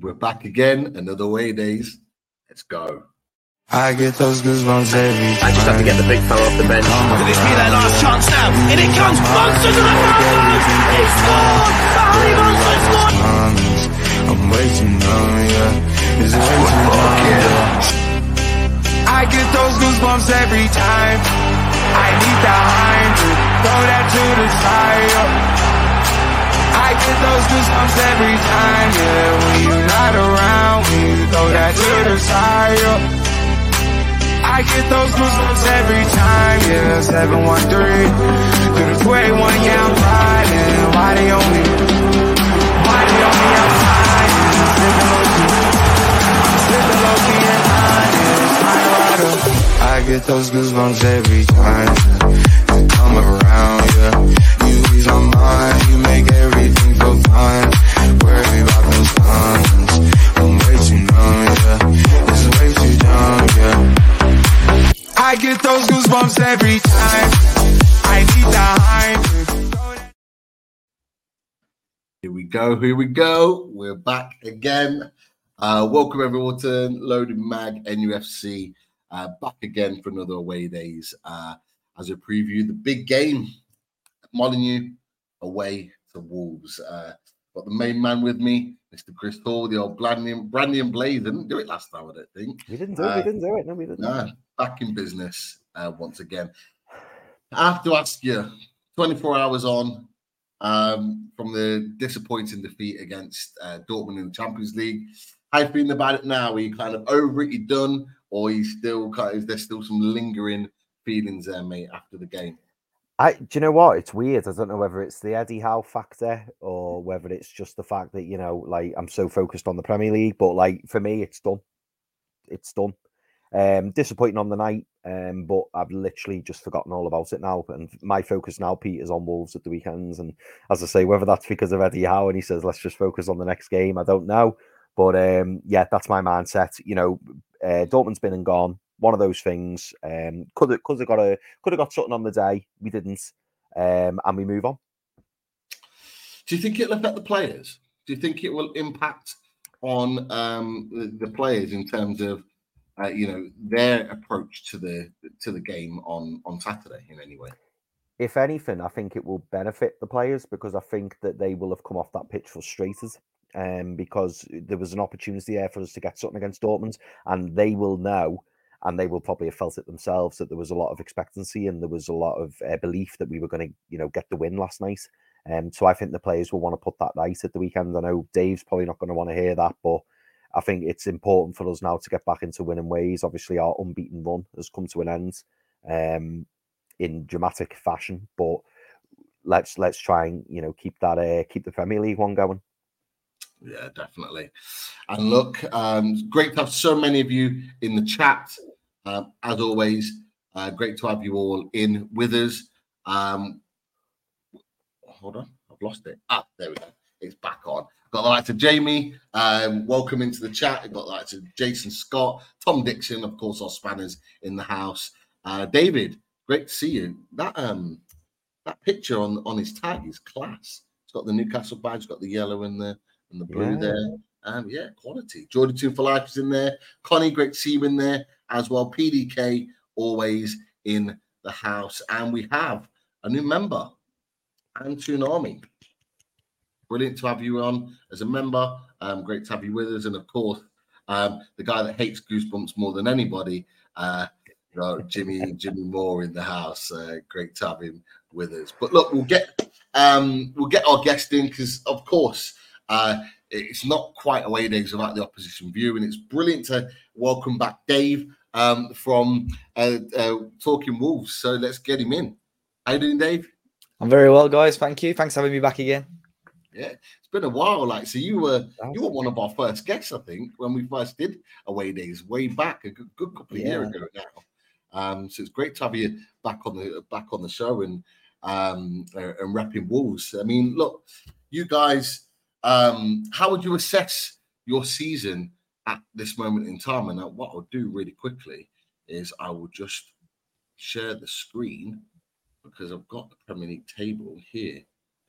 We're back again, another way days. Let's go. I get those goosebumps every time. I just have to get the big fella off the bench. Will this be their last chance now? In it comes, Monsters of the Broncos! He scored! Barry Monster scored! I'm way too numb, yeah. It's way too numb, yeah. I get those goosebumps every time. I need the hind to throw that to the side. I get those goosebumps every time, yeah. When you're not around, when you throw that to the side. yeah. I get those goosebumps every time, yeah. 713 through the 281, yeah, I'm riding. Why they on me? Why they on me outside? Yeah. Sipping low key, sipping low key and yeah. Spider rider. I get those goosebumps every time you come around, yeah. You ease my mind, I get those goosebumps every time. I need the hype. Here we go. Here we go. We're back again. Uh, welcome everyone to Loaded Mag NUFC. Uh, back again for another away days uh, as a preview the big game. Molineux away Wolves. Uh, got the main man with me, Mr. Chris Hall, the old Brandy and, Brandy and Blaze. Didn't do it last time, I don't think. We didn't do it. Uh, We didn't do it. No, we didn't. No, back in business uh, once again. I have to ask you 24 hours on um, from the disappointing defeat against uh, Dortmund in the Champions League. How you feeling about it now? Are you kind of over it? You done, or are you still kind of, is there still some lingering feelings there, mate, after the game? I do you know what? It's weird. I don't know whether it's the Eddie Howe factor or whether it's just the fact that, you know, like I'm so focused on the Premier League, but like for me it's done. It's done. Um disappointing on the night, um, but I've literally just forgotten all about it now. And my focus now, Pete, is on Wolves at the weekends. And as I say, whether that's because of Eddie Howe and he says let's just focus on the next game, I don't know. But um, yeah, that's my mindset. You know, uh, Dortmund's been and gone. One of those things. Um, could have could have got a could have got something on the day. We didn't, um, and we move on. Do you think it'll affect the players? Do you think it will impact on um, the, the players in terms of uh, you know their approach to the to the game on on Saturday in any way? If anything, I think it will benefit the players because I think that they will have come off that pitch frustrated. Um, because there was an opportunity there for us to get something against Dortmund, and they will know, and they will probably have felt it themselves that there was a lot of expectancy and there was a lot of uh, belief that we were going to, you know, get the win last night. Um, so I think the players will want to put that right at the weekend. I know Dave's probably not going to want to hear that, but I think it's important for us now to get back into winning ways. Obviously, our unbeaten run has come to an end um, in dramatic fashion, but let's let's try and you know keep that uh, keep the Premier League one going. Yeah, definitely. And look, um, great to have so many of you in the chat. Um, as always, uh, great to have you all in with us. Um, hold on, I've lost it. Ah, there we go. It's back on. Got the likes of Jamie. Um, welcome into the chat. Got the likes of Jason Scott, Tom Dixon, of course, our spanners in the house. Uh, David, great to see you. That um, that picture on on his tag is class. It's got the Newcastle badge, got the yellow and the and the blue Yeah. there. Um, yeah, quality. Jordan Two for Life is in there. Connie, great to see you in there as well. PDK always in the house, and we have a new member, Antoon Army. Brilliant to have you on as a member. Um, great to have you with us, and of course, um, the guy that hates goosebumps more than anybody, uh, you know, Jimmy Jimmy Moore in the house. Uh, great to have him with us. But look, we'll get um, we'll get our guest in because, of course, uh, it's not quite away days without the opposition view, and it's brilliant to welcome back Dave um, from uh, uh, Talking Wolves. So let's get him in. How you doing, Dave? I'm very well, guys. Thank you. Thanks for having me back again. Yeah, it's been a while. Like, so you were you were one of our first guests, I think, when we first did away days way back a good, good couple of years ago now. Um, so it's great to have you back on the back on the show and um and repping Wolves. I mean, look, you guys, um, how would you assess your season at this moment in time? And uh, what I'll do really quickly is I will just share the screen because I've got the Premier League table here.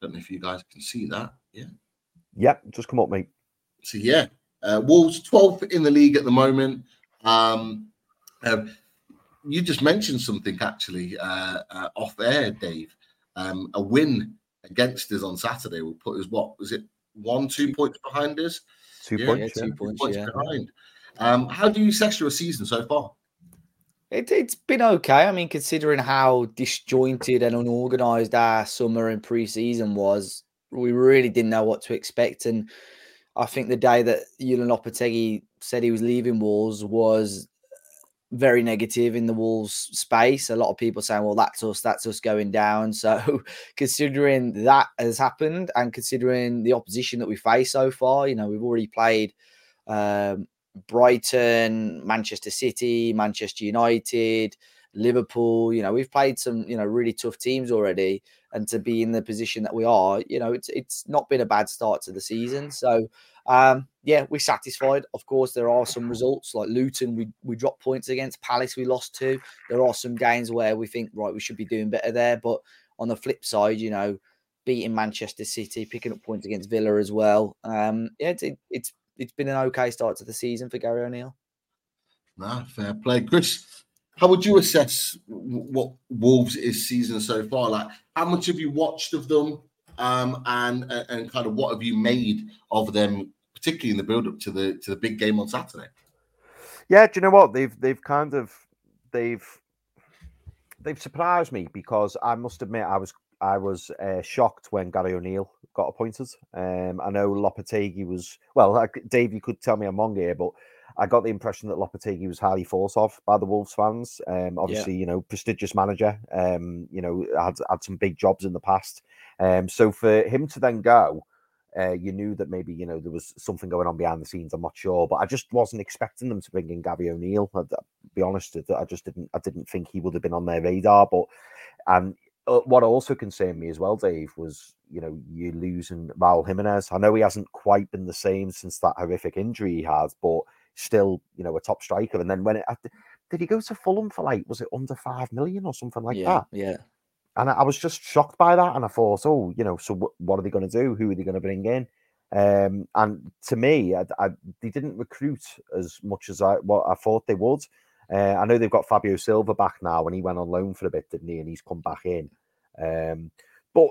Don't know if you guys can see that. Yeah. Yep, just come up, mate. So yeah, Uh, Wolves 12th in the league at the moment. Um, uh, you just mentioned something actually uh, uh, off air, Dave. Um, a win against us on Saturday will put us what was it one, two points behind us? Two Yeah, points. yeah, yeah. two points, Points yeah. behind. Um, how do you assess your season so far? It, it's been okay. I mean, considering how disjointed and unorganized our summer and pre-season was, we really didn't know what to expect. And I think the day that Julian Lopetegui said he was leaving Wolves was very negative in the Wolves space. A lot of people saying, "Well, that's us. That's us going down." So, considering that has happened, and considering the opposition that we face so far, you know, we've already played um, Brighton, Manchester City, Manchester United, Liverpool. You know, we've played some, you know, really tough teams already, and to be in the position that we are, you know, it's it's not been a bad start to the season. So, um, yeah, we're satisfied. Of course, there are some results like Luton, we we dropped points against Palace, we lost to. There are some games where we think, right, we should be doing better there. But on the flip side, you know, beating Manchester City, picking up points against Villa as well. Um, yeah, it's, it, it's it's been an okay start to the season for Gary O'Neill. Nah, fair play, Chris. How would you assess what Wolves is season so far? Like, how much have you watched of them, um, and and kind of what have you made of them, particularly in the build up to the to the big game on Saturday? Yeah, do you know what they've they've kind of they've they've surprised me because I must admit I was I was uh, shocked when Gary O'Neill got appointed. Um, I know Lopetegui was well, like, Dave, you could tell me I'm wrong here, but I got the impression that Lopetegui was highly thought of by the Wolves fans. Um, obviously, you know, prestigious manager. Um, you know, had had some big jobs in the past. Um, so for him to then go, uh, you knew that maybe you know there was something going on behind the scenes. I'm not sure, but I just wasn't expecting them to bring in Gary O'Neill. I'd, I'll be honest, I just didn't. I didn't think he would have been on their radar. But and uh, what also concerned me as well, Dave, was you know you losing Raul Jimenez. I know he hasn't quite been the same since that horrific injury he had, but still, you know, a top striker. And then when it did he go to Fulham for like was it under five million or something like yeah, that? yeah. And I, I was just shocked by that. And I thought, oh, you know, so w- what are they going to do? Who are they going to bring in? Um, and to me, I, I, they didn't recruit as much as I what I thought they would. Uh, I know they've got Fabio Silva back now, and he went on loan for a bit, didn't he? And he's come back in. Um, but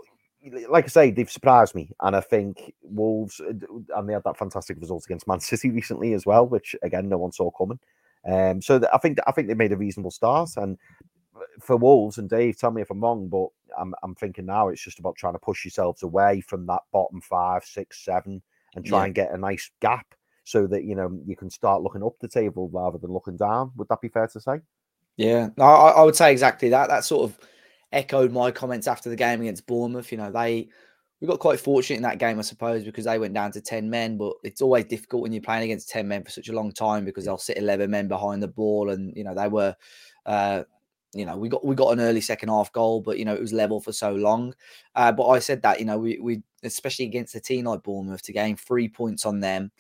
like I say, they've surprised me, and I think Wolves and they had that fantastic result against Man City recently as well, which again no one saw coming. Um, so I think I think they made a reasonable start, and for Wolves and Dave, tell me if I'm wrong, but I'm I'm thinking now it's just about trying to push yourselves away from that bottom five, six, seven, and try Yeah. and get a nice gap so that you know you can start looking up the table rather than looking down. Would that be fair to say? Yeah, no, I, I would say exactly that. That sort of echoed my comments after the game against Bournemouth. You know, they we got quite fortunate in that game, I suppose, because they went down to ten men. But it's always difficult when you're playing against ten men for such a long time because they'll sit eleven men behind the ball, and you know they were. Uh, you know, we got we got an early second half goal, but you know it was level for so long. Uh, but I said that you know we we especially against a team like Bournemouth to gain three points on them,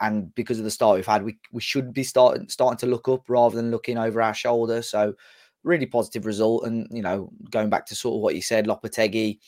and because of the start we've had, we we should be starting starting to look up rather than looking over our shoulder. So really positive result. And you know, going back to sort of what you said, Lopetegui,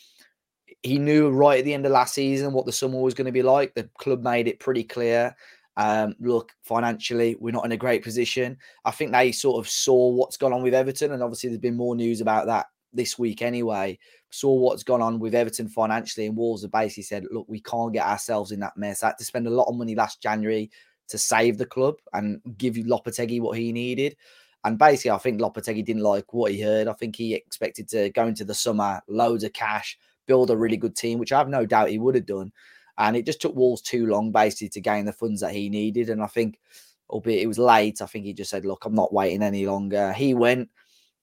he knew right at the end of last season what the summer was going to be like. The club made it pretty clear. Um, look, financially, we're not in a great position. I think they sort of saw what's gone on with Everton, and obviously there's been more news about that this week anyway. Saw what's gone on with Everton financially, and Wolves have basically said, "Look, we can't get ourselves in that mess. I had to spend a lot of money last January to save the club and give Lopetegui what he needed." And basically, I think Lopetegui didn't like what he heard. I think he expected to go into the summer, loads of cash, build a really good team, which I have no doubt he would have done. And it just took Wolves too long, basically, to gain the funds that he needed. And I think, albeit it was late, I think he just said, "Look, I'm not waiting any longer." He went.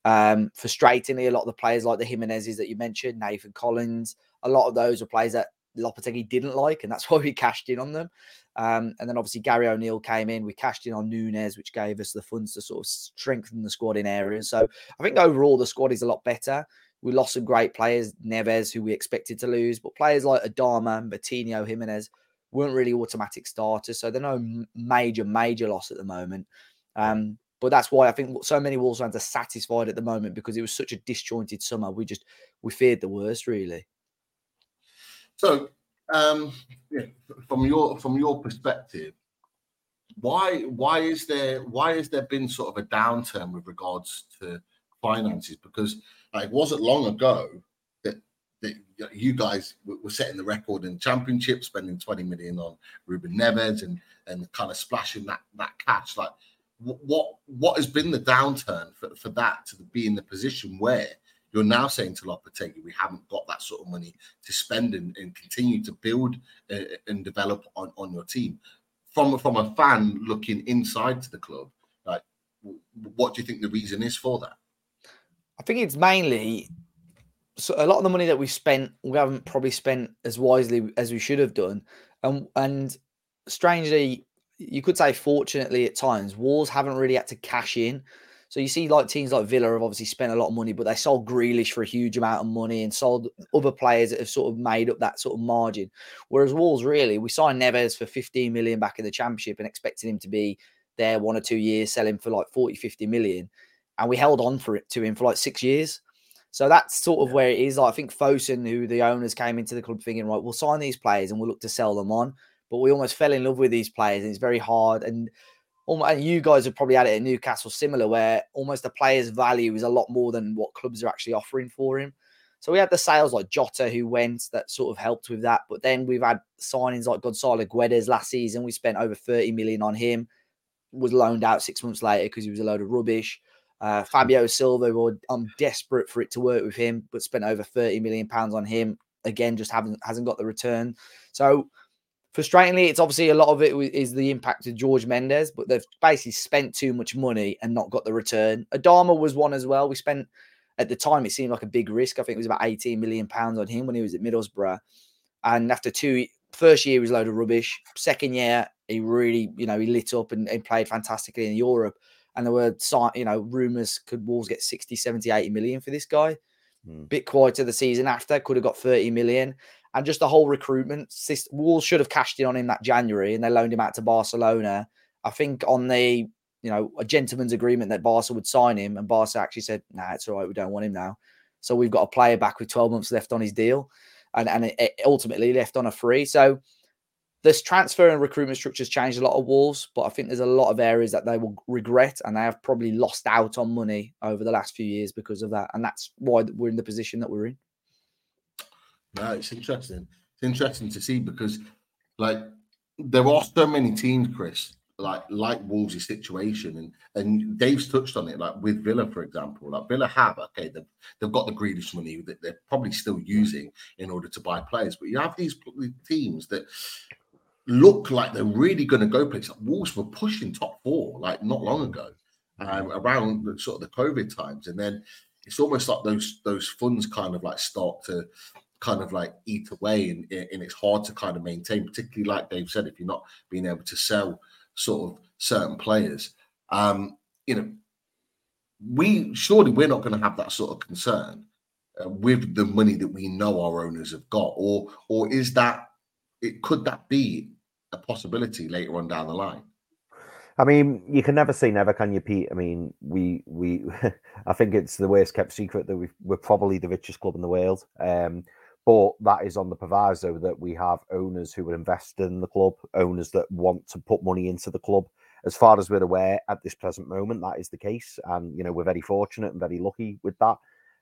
Um, frustratingly, a lot of the players like the Jimenezes that you mentioned, Nathan Collins, a lot of those were players that Lopetegui didn't like, and that's why we cashed in on them. Um, and then obviously Gary O'Neill came in. We cashed in on Nunes, which gave us the funds to sort of strengthen the squad in areas. So I think overall the squad is a lot better. We lost some great players, Neves, who we expected to lose, but players like Adama, Moutinho, Jimenez weren't really automatic starters. So they're no major, major loss at the moment. Um, but that's why I think so many Wolves fans are satisfied at the moment because it was such a disjointed summer. We just we feared the worst, really. So, um, yeah, from your from your perspective, why why is there why has there been sort of a downturn with regards to finances? Because like, it wasn't long ago that that you guys were setting the record in championship, spending 20 million on Ruben Neves and and kind of splashing that that cash. Like what what has been the downturn for, for that to be in the position where you're now saying to Lopetegui, we haven't got that sort of money to spend and, and continue to build uh, and develop on, on your team. From from a fan looking inside to the club, like what do you think the reason is for that? I think it's mainly so a lot of the money that we spent, we haven't probably spent as wisely as we should have done, and and strangely, you could say fortunately at times, Wolves haven't really had to cash in so you see, like teams like Villa have obviously spent a lot of money, but they sold Grealish for a huge amount of money and sold other players that have sort of made up that sort of margin. Whereas Wolves, really, we signed Neves for 15 million back in the Championship and expected him to be there one or two years, selling for like 40, 50 million. And we held on for it to him for like six years. So that's sort of where it is. Like, I think Fosun, who the owners came into the club thinking, right, we'll sign these players and we'll look to sell them on. But we almost fell in love with these players, and it's very hard. And and you guys have probably had it at Newcastle similar, where almost the player's value is a lot more than what clubs are actually offering for him. So we had the sales like Jota who went that sort of helped with that. But then we've had signings like Gonzalo Guedes last season. We spent over 30 million on him, was loaned out six months later because he was a load of rubbish. Uh, Fabio Silva, I'm desperate for it to work with him, but spent over 30 million pounds on him. Again, just haven't hasn't got the return. So Frustratingly, it's obviously a lot of it is the impact of George Mendes, but they've basically spent too much money and not got the return. Adama was one as well. We spent at the time it seemed like a big risk. I think it was about 18 million pounds on him when he was at Middlesbrough. And after two first year he was a load of rubbish. Second year, he really, you know, he lit up and, and played fantastically in Europe. And there were, you know, rumours could Wolves get 60, 70, 80 million for this guy. Hmm. Bit quieter the season after, could have got 30 million and just the whole recruitment system. Wolves should have cashed in on him that January and they loaned him out to Barcelona. I think on the you know a gentleman's agreement that Barca would sign him, and Barca actually said, "Nah, it's all right, we don't want him now." So we've got a player back with 12 months left on his deal, and and it ultimately left on a free. So this transfer and recruitment structures changed a lot of Wolves, but I think there's a lot of areas that they will regret, and they have probably lost out on money over the last few years because of that, and that's why we're in the position that we're in. No, it's interesting. It's interesting to see because, like, there are so many teams, Chris, like like Wolves' situation, and and Dave's touched on it, like with Villa, for example. Like Villa have okay, they've, they've got the Grealish money that they're probably still using in order to buy players, but you have these teams that look like they're really going to go places. Wolves were pushing top four like not long ago, um, around the, sort of the COVID times, and then it's almost like those those funds kind of like start to kind of like eat away and, and it's hard to kind of maintain, particularly like Dave said, if you're not being able to sell sort of certain players. Um, you know, we surely we're not going to have that sort of concern uh, with the money that we know our owners have got, or or is that it? Could that be a possibility later on down the line? I mean, you can never say never, can you, Pete? I mean, we we I think it's the worst kept secret that we are probably the richest club in the world. Um, but that is on the proviso that we have owners who are invested in the club, owners that want to put money into the club. As far as we're aware at this present moment, that is the case. And, you know, we're very fortunate and very lucky with that.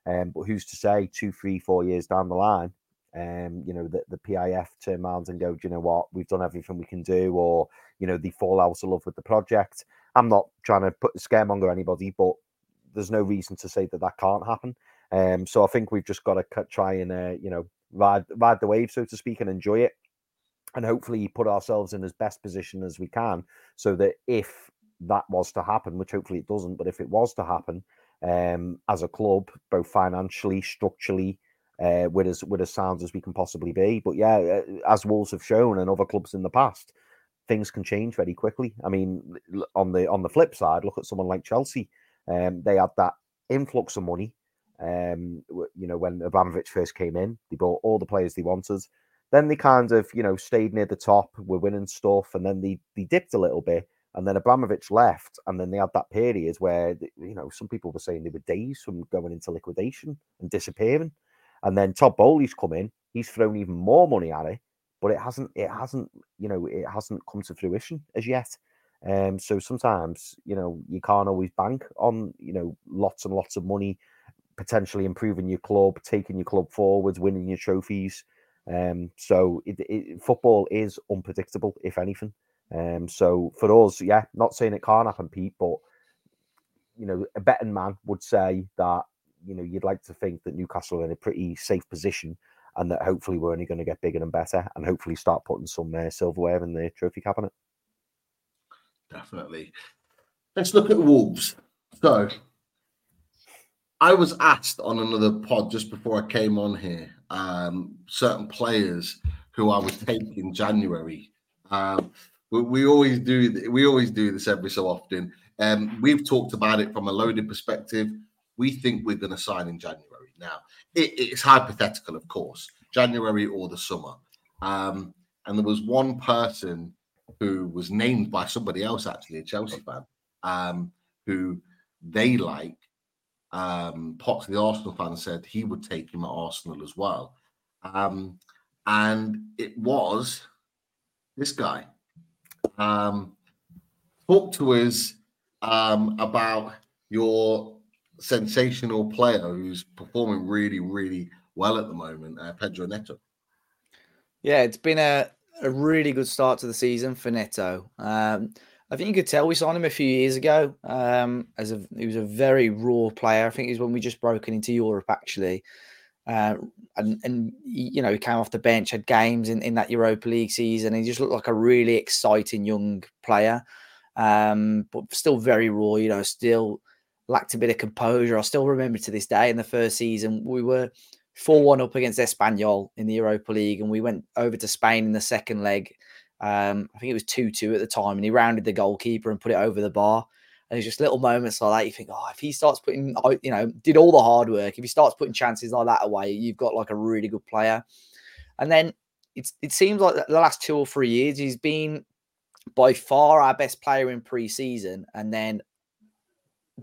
Um, but who's to say two, three, four years down the line, um, you know, the, the PIF turn around and go, do you know what, we've done everything we can do, or, you know, they fall out of love with the project. I'm not trying to put scaremonger anybody, but there's no reason to say that that can't happen. Um, so I think we've just got to try and, uh, you know, ride ride the wave, so to speak, and enjoy it, and hopefully put ourselves in as best position as we can, so that if that was to happen, which hopefully it doesn't, but if it was to happen, um, as a club, both financially, structurally, uh, with as with as sound as we can possibly be. But yeah, uh, as Wolves have shown and other clubs in the past, things can change very quickly. I mean, on the on the flip side, look at someone like Chelsea. Um, they had that influx of money um, you know, when Abramovich first came in, they bought all the players they wanted. Then they kind of, you know, stayed near the top, were winning stuff, and then they they dipped a little bit. And then Abramovich left, and then they had that period where, you know, some people were saying they were days from going into liquidation and disappearing. And then Todd Boehly's come in; he's thrown even more money at it, but it hasn't, it hasn't, you know, it hasn't come to fruition as yet. Um, so sometimes, you know, you can't always bank on, you know, lots and lots of money, potentially improving your club, taking your club forwards, winning your trophies. Um, so it, it, football is unpredictable, if anything. Um, so for us, yeah, not saying it can't happen, Pete, but you know, a betting man would say that you know you'd like to think that Newcastle are in a pretty safe position, and that hopefully we're only going to get bigger and better, and hopefully start putting some uh, silverware in the trophy cabinet. Definitely. Let's look at the Wolves. So, I was asked on another pod just before I came on here, um, certain players who I was taking January. Um, we, we, always do. We always do this every so often. Um, we've talked about it from a loaded perspective. We think we're going to sign in January. Now, it, it's hypothetical, of course, January or the summer. Um, and there was one person who was named by somebody else, actually, a Chelsea fan, um, who they like. Um, Potts, the Arsenal fan, said he would take him at Arsenal as well. Um, and it was this guy. Um, talk to us um, about your sensational player who's performing really, really well at the moment, uh, Pedro Neto. Yeah, it's been a, a really good start to the season for Neto. Um, I think you could tell we signed him a few years ago. Um, as a, he was a very raw player. I think it was when we just broken into Europe actually. Uh, and and you know he came off the bench, had games in, in that Europa League season. He just looked like a really exciting young player, um, but still very raw. You know, still lacked a bit of composure. I still remember to this day in the first season we were 4 1 up against Espanyol in the Europa League, and we went over to Spain in the second leg. Um, I think it was 2 2 at the time, and he rounded the goalkeeper and put it over the bar. And it's just little moments like that. You think, oh, if he starts putting, you know, did all the hard work, if he starts putting chances like that away, you've got like a really good player. And then it's, it seems like the last two or three years, he's been by far our best player in pre-season, and then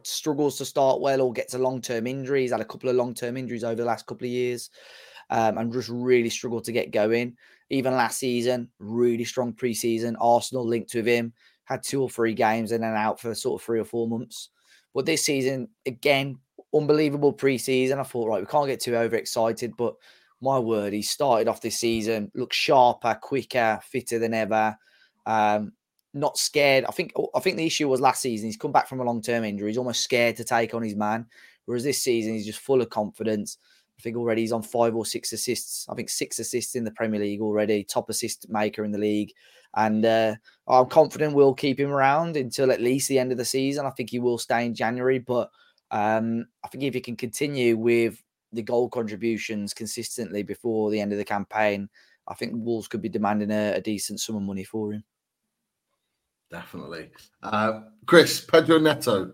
struggles to start well or gets a long-term injury. He's had a couple of long-term injuries over the last couple of years, um, and just really struggled to get going. Even last season, really strong pre-season. Arsenal linked with him, had two or three games in and out for sort of three or four months. But this season, again, unbelievable pre-season. I thought, right, we can't get too overexcited, but my word, he started off this season, looked sharper, quicker, fitter than ever. Um, not scared. I think I think the issue was last season. He's come back from a long term injury. He's almost scared to take on his man. Whereas this season, he's just full of confidence. I think already he's on five or six assists. I think six assists in the Premier League already, top assist maker in the league. And uh, I'm confident we'll keep him around until at least the end of the season. I think he will stay in January, but um, I think if he can continue with the goal contributions consistently before the end of the campaign, I think Wolves could be demanding a, a decent sum of money for him. Definitely. Uh, Chris, Pedro Neto,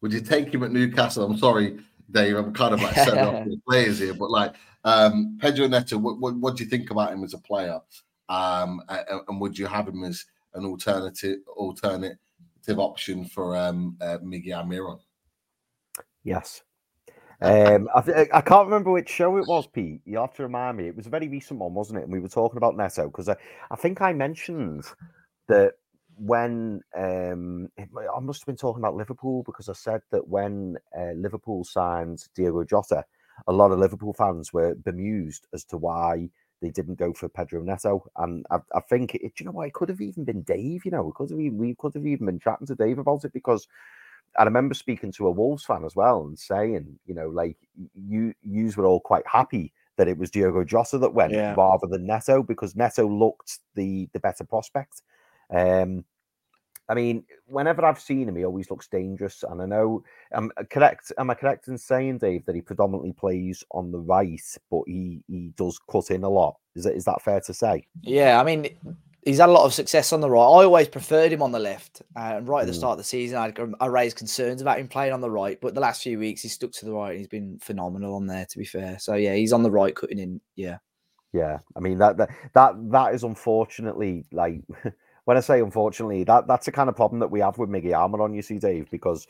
would you take him at Newcastle? I'm sorry, Dave, I'm kind of like setting up the players here, but like um, Pedro Neto, what, what, what, do you think about him as a player? Um, and would you have him as an alternative alternative option for um, uh, Miguel Almiron? Yes. Um, I, I can't remember which show it was, Pete. You have to remind me. It was a very recent one, wasn't it? And we were talking about Neto because I, I think I mentioned that when um, I must have been talking about Liverpool because I said that when uh, Liverpool signed Diogo Jota, a lot of Liverpool fans were bemused as to why they didn't go for Pedro Neto. And I, I think, it, you know what, it could have even been Dave, you know, we could, have, we could have even been chatting to Dave about it because I remember speaking to a Wolves fan as well and saying, you know, like you, yous were all quite happy that it was Diogo Jota that went yeah. rather than Neto because Neto looked the the better prospect. Um, I mean, whenever I've seen him, he always looks dangerous. And I know, am um, correct? Am I correct in saying, Dave, that he predominantly plays on the right, but he he does cut in a lot? Is that is that fair to say? Yeah, I mean, he's had a lot of success on the right. I always preferred him on the left. Uh, and right at the mm. start of the season, I'd, I raised concerns about him playing on the right, but the last few weeks he's stuck to the right. He's been phenomenal on there, to be fair. So yeah, he's on the right, cutting in. Yeah. Yeah, I mean that that that that is unfortunately like when I say unfortunately, that that's the kind of problem that we have with Miggy Almiron, you see, Dave, because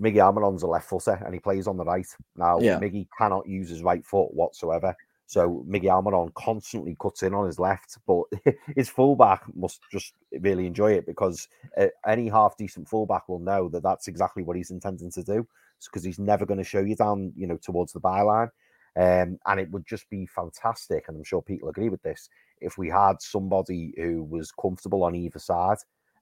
Miggy Almiron's a left footer and he plays on the right. Now, yeah. Miggy cannot use his right foot whatsoever. So Miggy Almiron constantly cuts in on his left, but his fullback must just really enjoy it because uh, any half decent fullback will know that that's exactly what he's intending to do because he's never going to show you down, you know, towards the byline. Um, and it would just be fantastic, and I'm sure people agree with this, if we had somebody who was comfortable on either side.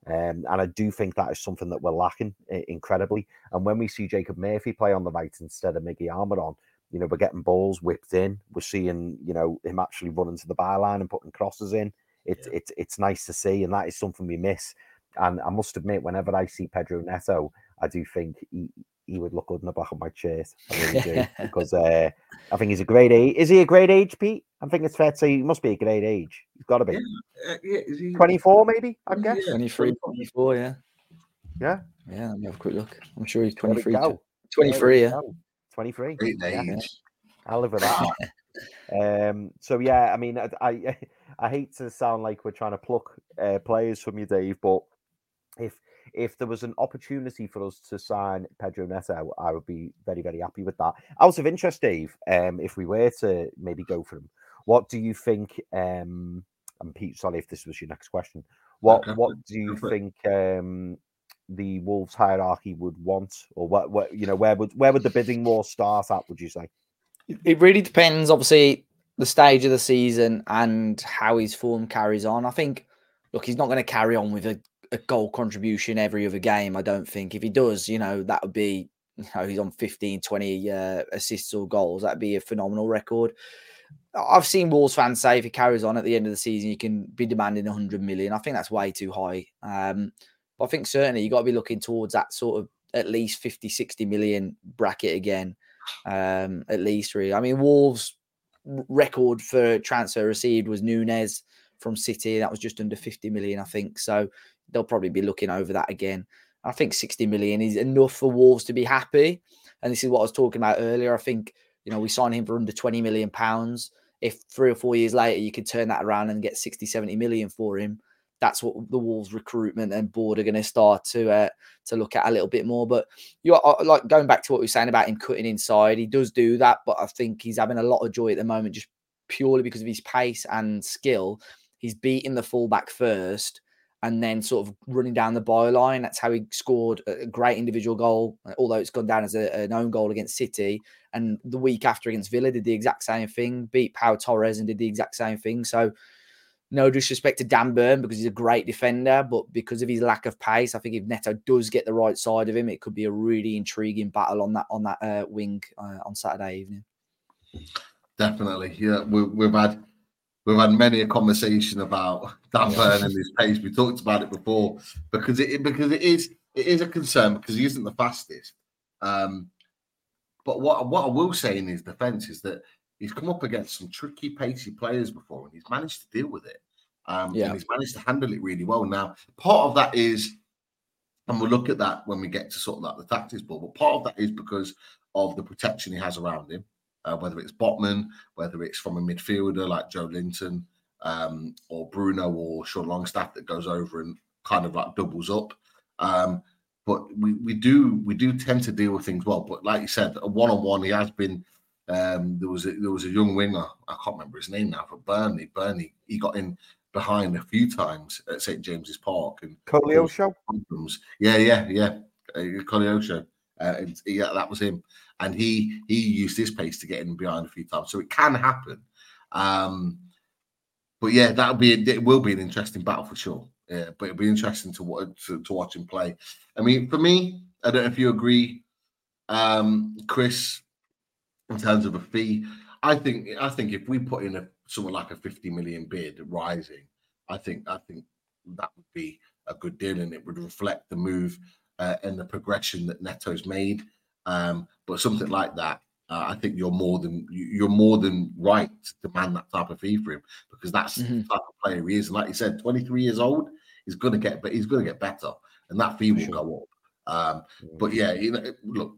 Um, and I do think that is something that we're lacking uh, incredibly. And when we see Jacob Murphy play on the right instead of Miggy Almiron, you know, we're getting balls whipped in. We're seeing, you know, him actually running to the byline and putting crosses in. It's yeah. it's it's nice to see, and that is something we miss. And I must admit, whenever I see Pedro Neto, I do think he, he would look good in the back of my chair. I really do because uh, I think he's a great age. Is he a great age, Pete? I think it's fair to say he must be a great age. He's got to be. Yeah, uh, yeah, he... 24, maybe, I guess. Yeah, 23, 24, yeah. Yeah. Yeah, let me have a quick look. I'm sure he's 23. 23, yeah. 23. Great age. Yeah. I live with that. um, so yeah, I mean, I, I, I hate to sound like we're trying to pluck uh, players from you, Dave, but if if there was an opportunity for us to sign Pedro Neto, I would be very, very happy with that. Out of interest, Dave, um, if we were to maybe go for him, what do you think? Um, and Pete, sorry if this was your next question. What okay. what do you think um, the Wolves hierarchy would want, or what, what you know, where would where would the bidding war start at? Would you say? It really depends, obviously, the stage of the season and how his form carries on. I think, look, he's not going to carry on with a, a goal contribution every other game. I don't think. If he does, you know, that would be, you know, he's on 15, 20 uh, assists or goals. That'd be a phenomenal record. I've seen Wolves fans say if he carries on at the end of the season, you can be demanding 100 million. I think that's way too high. Um, but I think certainly you got to be looking towards that sort of at least 50, 60 million bracket again. Um, at least, really. I mean, Wolves' record for transfer received was Nunes from City. That was just under 50 million, I think. So they'll probably be looking over that again. I think 60 million is enough for Wolves to be happy. And this is what I was talking about earlier. I think, you know, we signed him for under 20 million pounds. If three or four years later you could turn that around and get 60, 70 million for him, that's what the Wolves recruitment and board are going to start to uh, to look at a little bit more. But you are uh, like going back to what we were saying about him cutting inside. He does do that, but I think he's having a lot of joy at the moment just purely because of his pace and skill. He's beating the fullback first and then sort of running down the byline. That's how he scored a great individual goal, although it's gone down as a, an own goal against City. And the week after against Villa, did the exact same thing, beat Pau Torres and did the exact same thing. So no disrespect to Dan Burn because he's a great defender, but because of his lack of pace, I think if Neto does get the right side of him, it could be a really intriguing battle on that on that uh, wing uh, on Saturday evening. Definitely, yeah. We, have had we've had many a conversation about Dan Burn and his pace. We talked about it before because it because it is it is a concern because he isn't the fastest. Um, but what what I will say in his defence is that he's come up against some tricky, pacey players before, and he's managed to deal with it. Um, yeah. And he's managed to handle it really well. Now, part of that is, and we'll look at that when we get to sort of like the tactics ball, but part of that is because of the protection he has around him, uh, whether it's Botman, whether it's from a midfielder like Joelinton, um, or Bruno or Sean Longstaff that goes over and kind of like doubles up. Um, but we, we do we do tend to deal with things well. But like you said, a one on one, he has been um, there was a, there was a young winger. I can't remember his name now for Burnley. Burnley. He got in behind a few times at St James's Park and Koleosho, Yeah, yeah, yeah. Uh, Koleosho. Uh, yeah, that was him. And he he used his pace to get in behind a few times, so it can happen. Um, but yeah, that'll be it. Will be an interesting battle for sure. Yeah, but it'll be interesting to, to to watch him play. I mean, for me, I don't know if you agree, um, Chris in terms of a fee. I think I think if we put in a something like a 50 million bid rising, I think I think that would be a good deal and it would reflect the move uh, and the progression that Neto's made. Um, but something like that, uh, I think you're more than you're more than right to demand that type of fee for him because that's mm-hmm. the type of player he is. And like you said, 23 years old, he's to get, but he's to get better, and that fee will sure. go up. Um, but yeah, you know, look,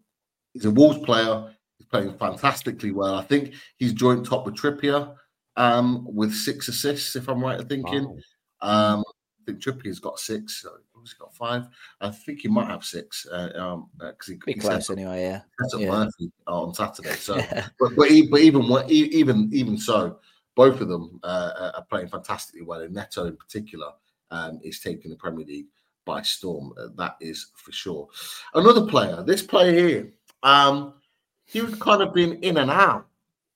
he's a Wolves player. He's playing fantastically well. I think he's joint top with Trippier um, with six assists, if I'm right in thinking. Wow. Um, I think Trippier's got six. So He's got five. I think he might have six. Uh, um, because he, Be he close set, anyway, yeah. set Yeah. Murphy on Saturday. So, but but, e- but even even even so, both of them uh, are playing fantastically well. And Neto in particular um, is taking the Premier League by storm. Uh, that is for sure. Another player, this player here, um, he was kind of been in and out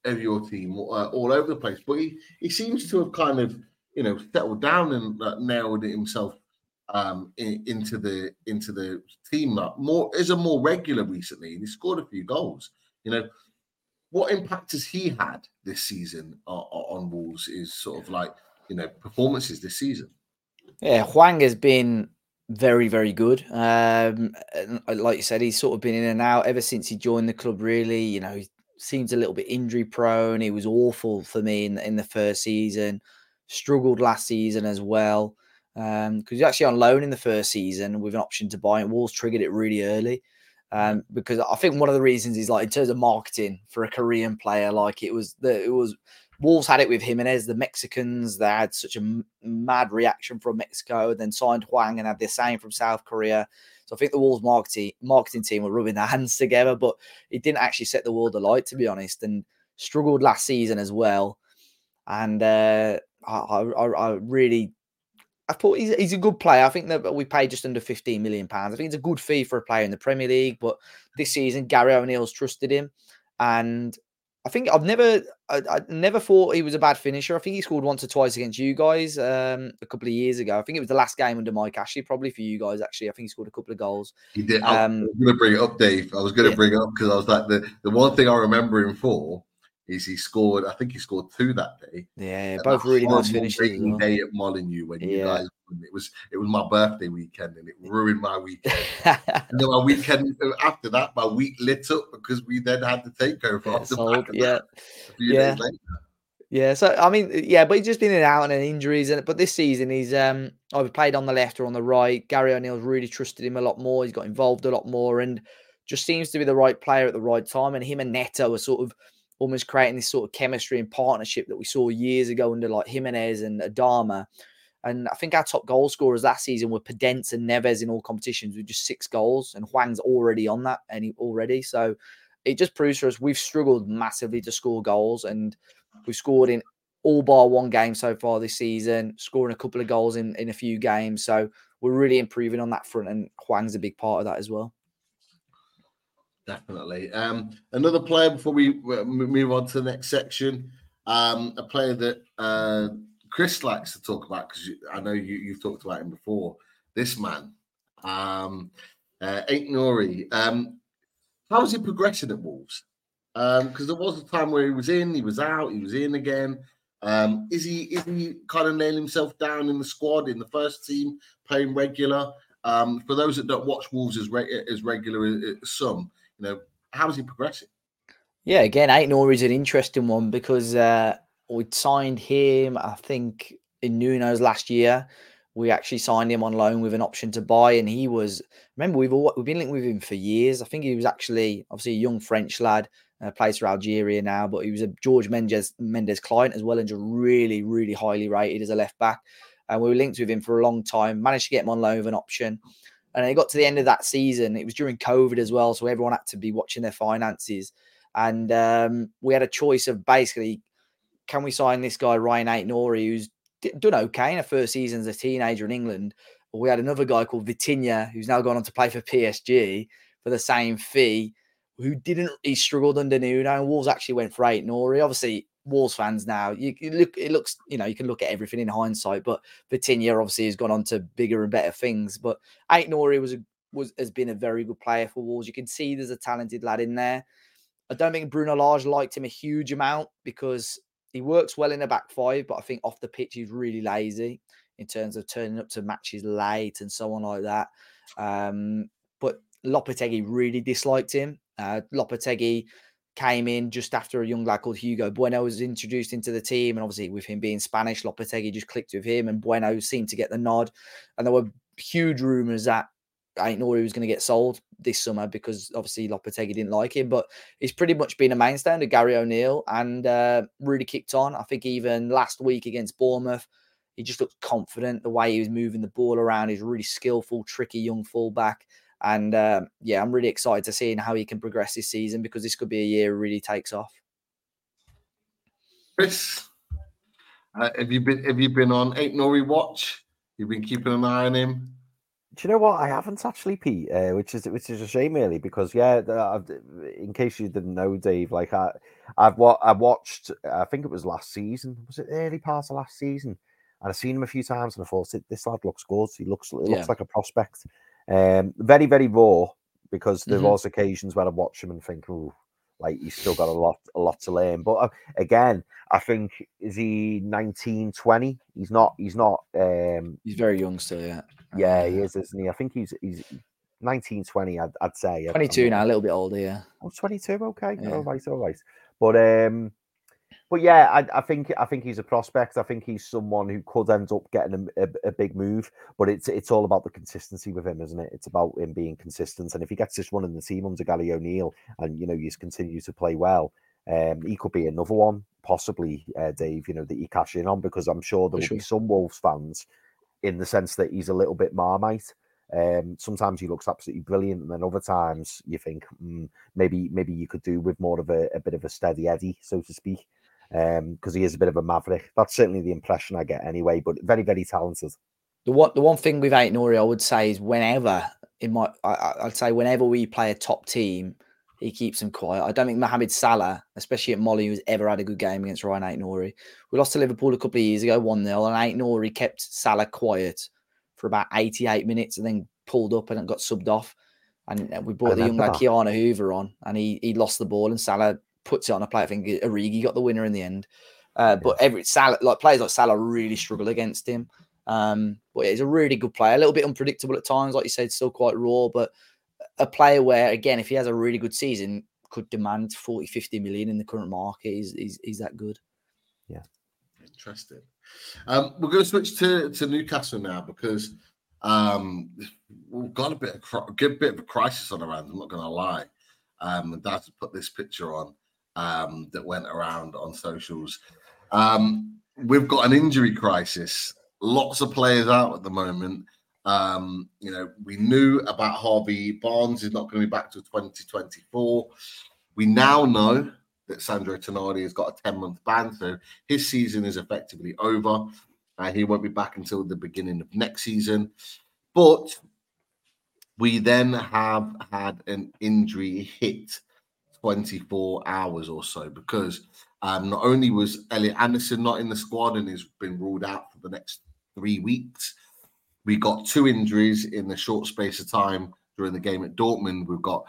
of your team uh, all over the place, but he, he seems to have kind of you know settled down and uh, nailed it himself um, in, into the into the team. Like more is a more regular recently, and he scored a few goals. You know, what impact has he had this season on, on Wolves? Is sort of like you know performances this season. Yeah, Huang has been very, very good. Um, uh, like you said, he's sort of been in and out ever since he joined the club. Really, you know, he seems a little bit injury prone. He was awful for me in in the first season. Struggled last season as well because he's actually on loan in the first season with an option to buy. And Wolves triggered it really early. Um, because I think one of the reasons is like in terms of marketing for a Korean player, like it was the it was Wolves had it with Jimenez, the Mexicans. They had such a m- mad reaction from Mexico, then signed Huang and had the same from South Korea. So I think the Wolves marketing marketing team were rubbing their hands together, but it didn't actually set the world alight, to be honest, and struggled last season as well. And uh, I, I, I really, I thought he's, he's a good player. I think that we paid just under 15 million pounds. I think it's a good fee for a player in the Premier League, but this season Gary O'Neill's trusted him, and I think I've never, I, I never thought he was a bad finisher. I think he scored once or twice against you guys um, a couple of years ago. I think it was the last game under Mike Ashley, probably for you guys. Actually, I think he scored a couple of goals. He did. I Um, was going to bring it up, Dave. I was going to yeah. bring it up because I was like the the one thing I remember him for is he scored. I think he scored two that day. Yeah, And both really nice finishes. well. day at Molineux when you guys. It was it was my birthday weekend and it ruined my weekend. and then my weekend after that, my week lit up because we then had the takeover. Yeah, the sold, of yeah. that a few Yeah. days later. Yeah, so I mean, yeah, but he's just been in and out and injuries, and but this season he's um either played on the left or on the right. Gary O'Neill's really trusted him a lot more. He's got involved a lot more, and just seems to be the right player at the right time. And him and Neto are sort of almost creating this sort of chemistry and partnership that we saw years ago under like Jimenez and Adama. And I think our top goal scorers last season were Podence and Neves in all competitions with just six goals, and Huang's already on that and he already. So it just proves for us we've struggled massively to score goals, and we've scored in all bar one game so far this season, scoring a couple of goals in in a few games. So we're really improving on that front, and Huang's a big part of that as well. Definitely. Um, another player before we uh, move on to the next section. Um, a player that uh, Chris likes to talk about because I know you, you've talked about him before. This man, um, uh, Nouri. Um, how is he progressing at Wolves? Because there was a time where he was in, he was out, he was in again. Um, is he is he kind of nailing himself down in the squad in the first team, playing regular? Um, for those that don't watch Wolves as, re- as regular as as some, you know, how is he progressing? Yeah, again, Eight is an interesting one because uh, we signed him, I think, in Nuno's last year. We actually signed him on loan with an option to buy, and he was. Remember, we've all, we've been linked with him for years. I think he was actually obviously a young French lad, uh, plays for Algeria now, but he was a George Mendes Mendes client as well, and just really, really highly rated as a left back. And we were linked with him for a long time. Managed to get him on loan with an option, and it got to the end of that season. It was during COVID as well, so everyone had to be watching their finances and um, we had a choice of basically can we sign this guy Rayan Aït-Nouri who's done okay in a first season as a teenager in England, or we had another guy called Vitinha who's now gone on to play for PSG for the same fee, who didn't he struggled under Nuno and Wolves actually went for Eight Nori. Obviously, Wolves fans now you, you look it looks you know you can look at everything in hindsight, but Vitinha obviously has gone on to bigger and better things. But Aït-Nouri was a was has been a very good player for Wolves. You can see there's a talented lad in there. I don't think Bruno Lage liked him a huge amount because he works well in the back five, but I think off the pitch he's really lazy in terms of turning up to matches late and so on like that. Um, but Lopetegui really disliked him. Uh, Lopetegui came in just after a young lad called Hugo Bueno was introduced into the team, and obviously with him being Spanish, Lopetegui just clicked with him, and Bueno seemed to get the nod. And there were huge rumours that I didn't know Nouri was going to get sold this summer because obviously Lopetegui didn't like him, but he's pretty much been a mainstay under Gary O'Neill and uh, really kicked on. I think even last week against Bournemouth, He just looked confident. The way he was moving the ball around, he's really skillful, tricky young fullback. And um, yeah, I'm really excited to see how he can progress this season because this could be a year he really takes off. Chris, uh, have you been have you been on Aït-Nouri watch? You've been keeping an eye on him. Do you know what? I haven't actually, Pete, uh, which is which is a shame, really, because yeah, I've, in case you didn't know, Dave, like I, I've what I watched. I think it was last season. Was it early part of last season? And I've seen him a few times, and I thought this lad looks good. He looks it looks yeah. like a prospect. Um, very very raw because there mm-hmm. was occasions where I watch him and think, oh, like he's still got a lot a lot to learn. But uh, again, I think is he 19, 20? He's not. He's not. Um, he's very young still. Yeah. Yeah, he is, isn't he? I think he's he's 19, 20, I'd, I'd say. 22 now, a little bit older, yeah. Oh, 22, okay. Yeah. All right, all right. But um but yeah, I, I, think I think he's a prospect. I think he's someone who could end up getting a, a, a, big move. But it's it's all about the consistency with him, isn't it? It's about him being consistent. And if he gets this one in the team under Gary O'Neill, and you know he's continued to play well, um, he could be another one, possibly, uh, Dave. You know that he cash in on because I'm sure there will sure. be some Wolves fans in the sense that he's a little bit marmite. Um, sometimes he looks absolutely brilliant, and then other times you think mm, maybe maybe you could do with more of a, a bit of a steady Eddie, so to speak, because um, he is a bit of a maverick. That's certainly the impression I get anyway. But very very talented. The one the one thing with Aït-Nouri, I would say, is whenever in my I, I'd say whenever we play a top team, he keeps them quiet. I don't think Mohamed Salah, especially at Molly, has ever had a good game against Rayan Aït-Nouri. We lost to Liverpool a couple of years ago, 1 0, and Aït-Nouri kept Salah quiet for about 88 minutes and then pulled up and got subbed off. And we brought the young lad Ki-Jana Hoever on, and he he lost the ball, and Salah puts it on a play. I think Origi got the winner in the end. Uh, but every Salah, like players like Salah, really struggle against him. Um, but yeah, he's a really good player, a little bit unpredictable at times, like you said, still quite raw, but a player where, again, if he has a really good season, could demand 40, 50 million in the current market. He's, he's, he's that good. Yeah. Interesting. Um, we're going to switch to, to Newcastle now because um, we've got a bit of a bit of a crisis on around. I'm not going to lie. Um, Dad put this picture on um, that went around on socials. Um, we've got an injury crisis. Lots of players out at the moment. Um, you know, we knew about Harvey Barnes is not going to be back to 2024. We now know that Sandro Tonali has got a 10 month ban, so his season is effectively over. Uh, he won't be back until the beginning of next season. But we then have had an injury hit 24 hours or so because um, not only was Elliot Anderson not in the squad and he's been ruled out for the next three weeks, we got two injuries in the short space of time during the game at Dortmund. We've got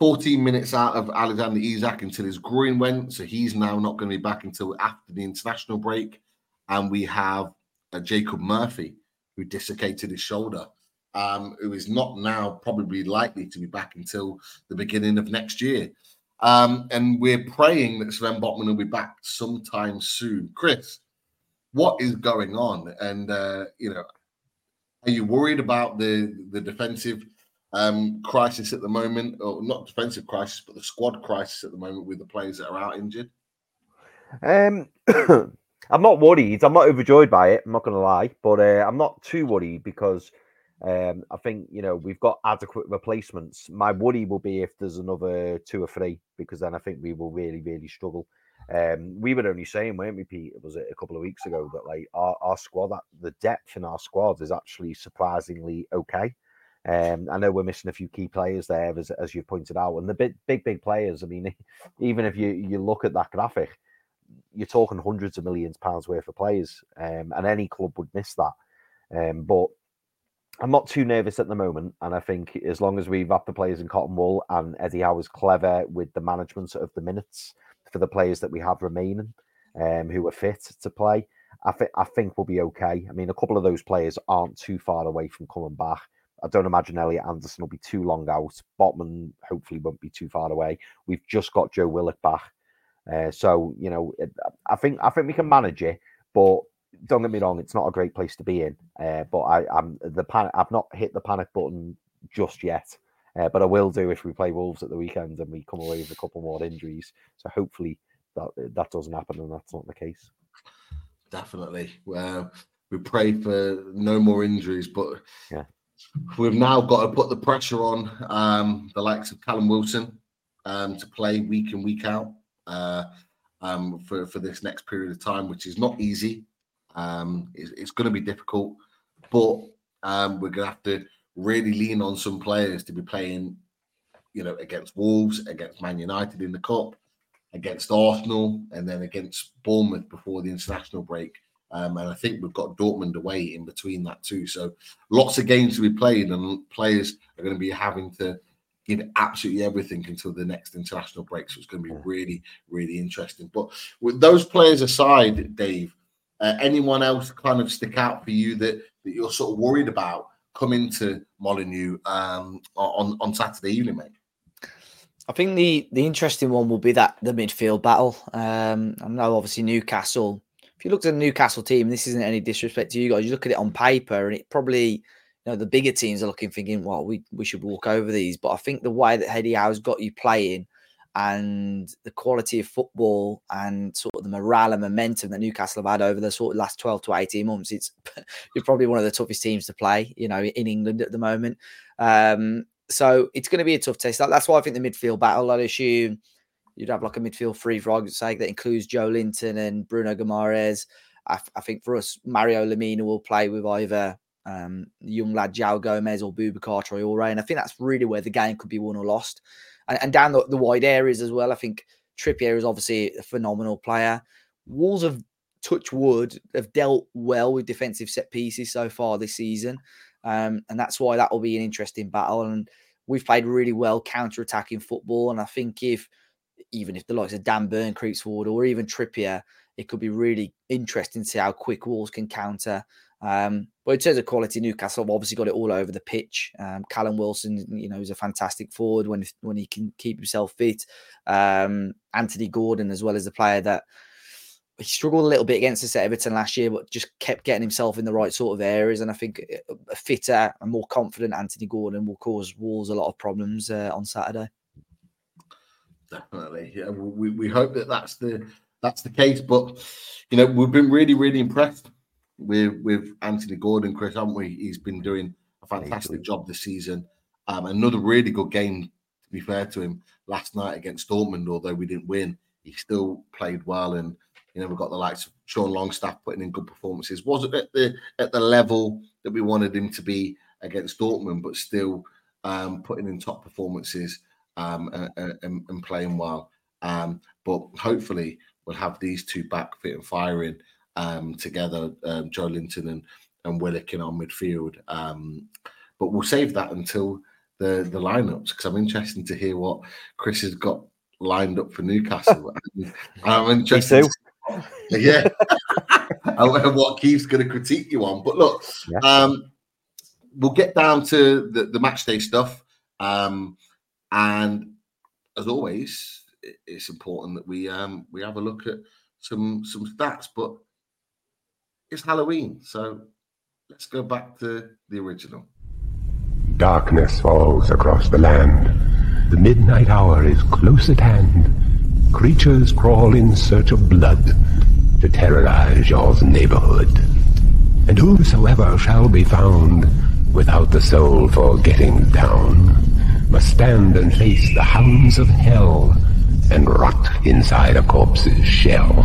14 minutes out of Alexander Isak until his groin went, so he's now not going to be back until after the international break. And we have a Jacob Murphy who dislocated his shoulder, um, who is not now probably likely to be back until the beginning of next year. Um, and we're praying that Sven Botman will be back sometime soon. Chris, what is going on? And uh, you know, are you worried about the the defensive um, crisis at the moment, or not defensive crisis, but the squad crisis at the moment with the players that are out injured? Um, I'm not worried. I'm not overjoyed by it. I'm not going to lie, but uh, I'm not too worried because um, I think you know we've got adequate replacements. My worry will be if there's another two or three, because then I think we will really, really struggle. Um, we were only saying, weren't we, Pete? Was it a couple of weeks ago that like our, our squad, the depth in our squad is actually surprisingly okay. Um, I know we're missing a few key players there, as, as you pointed out, and the big, big, big players. I mean, even if you you look at that graphic, you're talking hundreds of millions pounds worth of players, um, and any club would miss that. Um, but I'm not too nervous at the moment, and I think as long as we wrap the players in cotton wool and Eddie Howe is clever with the management of the minutes, for the players that we have remaining um, who are fit to play, I, th- I think we'll be okay. I mean, a couple of those players aren't too far away from coming back. I don't imagine Elliot Anderson will be too long out. Botman hopefully won't be too far away. We've just got Joe Willock back, uh, so you know I think I think we can manage it. But don't get me wrong, it's not a great place to be in. Uh, but I, am the pan- I've not hit the panic button just yet. Uh, but I will do if we play Wolves at the weekend and we come away with a couple more injuries. So hopefully that that doesn't happen and that's not the case. Definitely. Well, we pray for no more injuries. But Yeah. we've now got to put the pressure on um, the likes of Callum Wilson um, to play week in week out uh, um, for for this next period of time, which is not easy. Um, it's, it's going to be difficult, but um, we're going to have to really lean on some players to be playing, you know, against Wolves, against Man United in the cup, against Arsenal, and then against Bournemouth before the international break. Um, and I think we've got Dortmund away in between that too. So lots of games to be played, and players are going to be having to give absolutely everything until the next international break. So it's going to be really, really interesting. But with those players aside, Dave, uh, anyone else kind of stick out for you that, that you're sort of worried about coming to Molineux um, on on Saturday evening, mate? I think the the interesting one will be that the midfield battle. Um, I know obviously Newcastle. If you look at the Newcastle team, this isn't any disrespect to you guys. You look at it on paper, and it probably, you know, the bigger teams are looking, thinking, "Well, we we should walk over these." But I think the way that Eddie Howe's got you playing, and the quality of football, and sort of the morale and momentum that Newcastle have had over the sort of last twelve to eighteen months, it's you're probably one of the toughest teams to play, you know, in England at the moment. Um, so it's going to be a tough test. That- That's why I think the midfield battle. I'd assume you'd have like a midfield free for argument's sake that includes Joelinton and Bruno Guimarães. I think for us, Mario Lemina will play with either um, young lad João Gomes or Boubacar Traore, and I think that's really where the game could be won or lost. And, and down the, the wide areas as well, I think Trippier is obviously a phenomenal player. Wolves have touch wood have dealt well with defensive set pieces so far this season, um, and that's why that will be an interesting battle. And we've played really well counter-attacking football, and I think if even if the likes of Dan Burn creeps forward or even Trippier, it could be really interesting to see how quick Wolves can counter. Um, but in terms of quality, Newcastle have obviously got it all over the pitch. Um, Callum Wilson, you know, is a fantastic forward when when he can keep himself fit. Um, Anthony Gordon, as well as the player that he struggled a little bit against us at Everton last year, but just kept getting himself in the right sort of areas. And I think a fitter and more confident Anthony Gordon will cause Wolves a lot of problems uh, on Saturday. Definitely, yeah. We, we hope that that's the that's the case. But you know, we've been really really impressed with with Anthony Gordon, Chris, haven't we? He's been doing a fantastic job this season. Um, another really good game, to be fair to him, last night against Dortmund. Although we didn't win, he still played well, and you know we've got the likes of Sean Longstaff putting in good performances. Wasn't at the at the level that we wanted him to be against Dortmund, but still um, putting in top performances um, and, and, and playing well. Um, but hopefully, we'll have these two back fit and firing um, together, um, Joelinton and, and Willock in our midfield. Um, but we'll save that until the, the lineups because I'm interested to hear what Chris has got lined up for Newcastle. I'm interested. yeah. and what Keith's going to critique you on. But look, Yeah. um, we'll get down to the, the match day stuff. Um, and as always, it's important that we um, we have a look at some some stats. But it's Halloween, so let's go back to the original. Darkness falls across the land. The midnight hour is close at hand. Creatures crawl in search of blood to terrorize your neighborhood. And whosoever shall be found without the soul for getting down must stand and face the hounds of hell and rot inside a corpse's shell.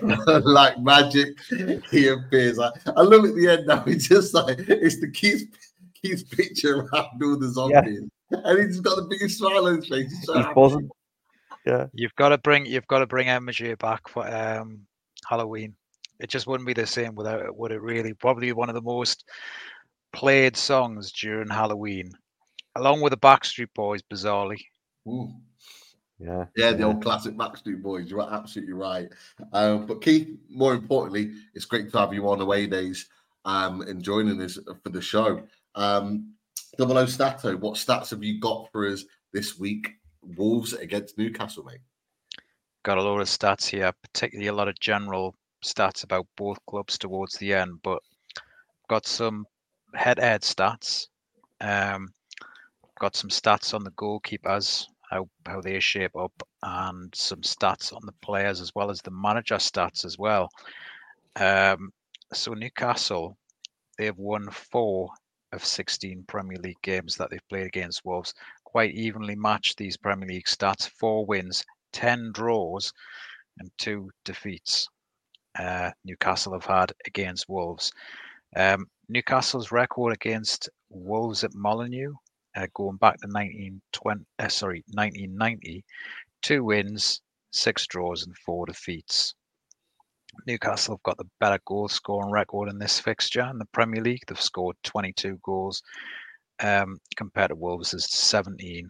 like magic, he appears. I, I love at the end now. It's just like it's the Keith Keith's picture around all the zombies, and he's got the biggest smile on his face. He's so He's happy. buzzing. Yeah. You've got to bring you've got to bring Emma back for um, Halloween. It just wouldn't be the same without it, would it? Really, probably one of the most played songs during Halloween, along with the Backstreet Boys, bizarrely. Ooh. Yeah. Yeah, the old classic Backstreet Boys. You're absolutely right. Um, but Keith, more importantly, it's great to have you on away days um, and joining us for the show. Um, Double O Stato, what stats have you got for us this week? Wolves against Newcastle, mate. Got a lot of stats here, particularly a lot of general stats about both clubs towards the end, but got some head-to-head stats. Um, got some stats on the goalkeepers, how how they shape up, and some stats on the players as well as the manager stats as well. Um, so Newcastle, they've won four of 16 Premier League games that they've played against Wolves. Quite evenly matched these Premier League stats: four wins, ten draws, and two defeats. Uh, Newcastle have had against Wolves. Um, Newcastle's record against Wolves at Molineux, uh, going back to 1920, uh, sorry, 1990, two wins, six draws, and four defeats. Newcastle have got the better goal scoring record in this fixture in the Premier League. They've scored 22 goals um, compared to Wolves' 17.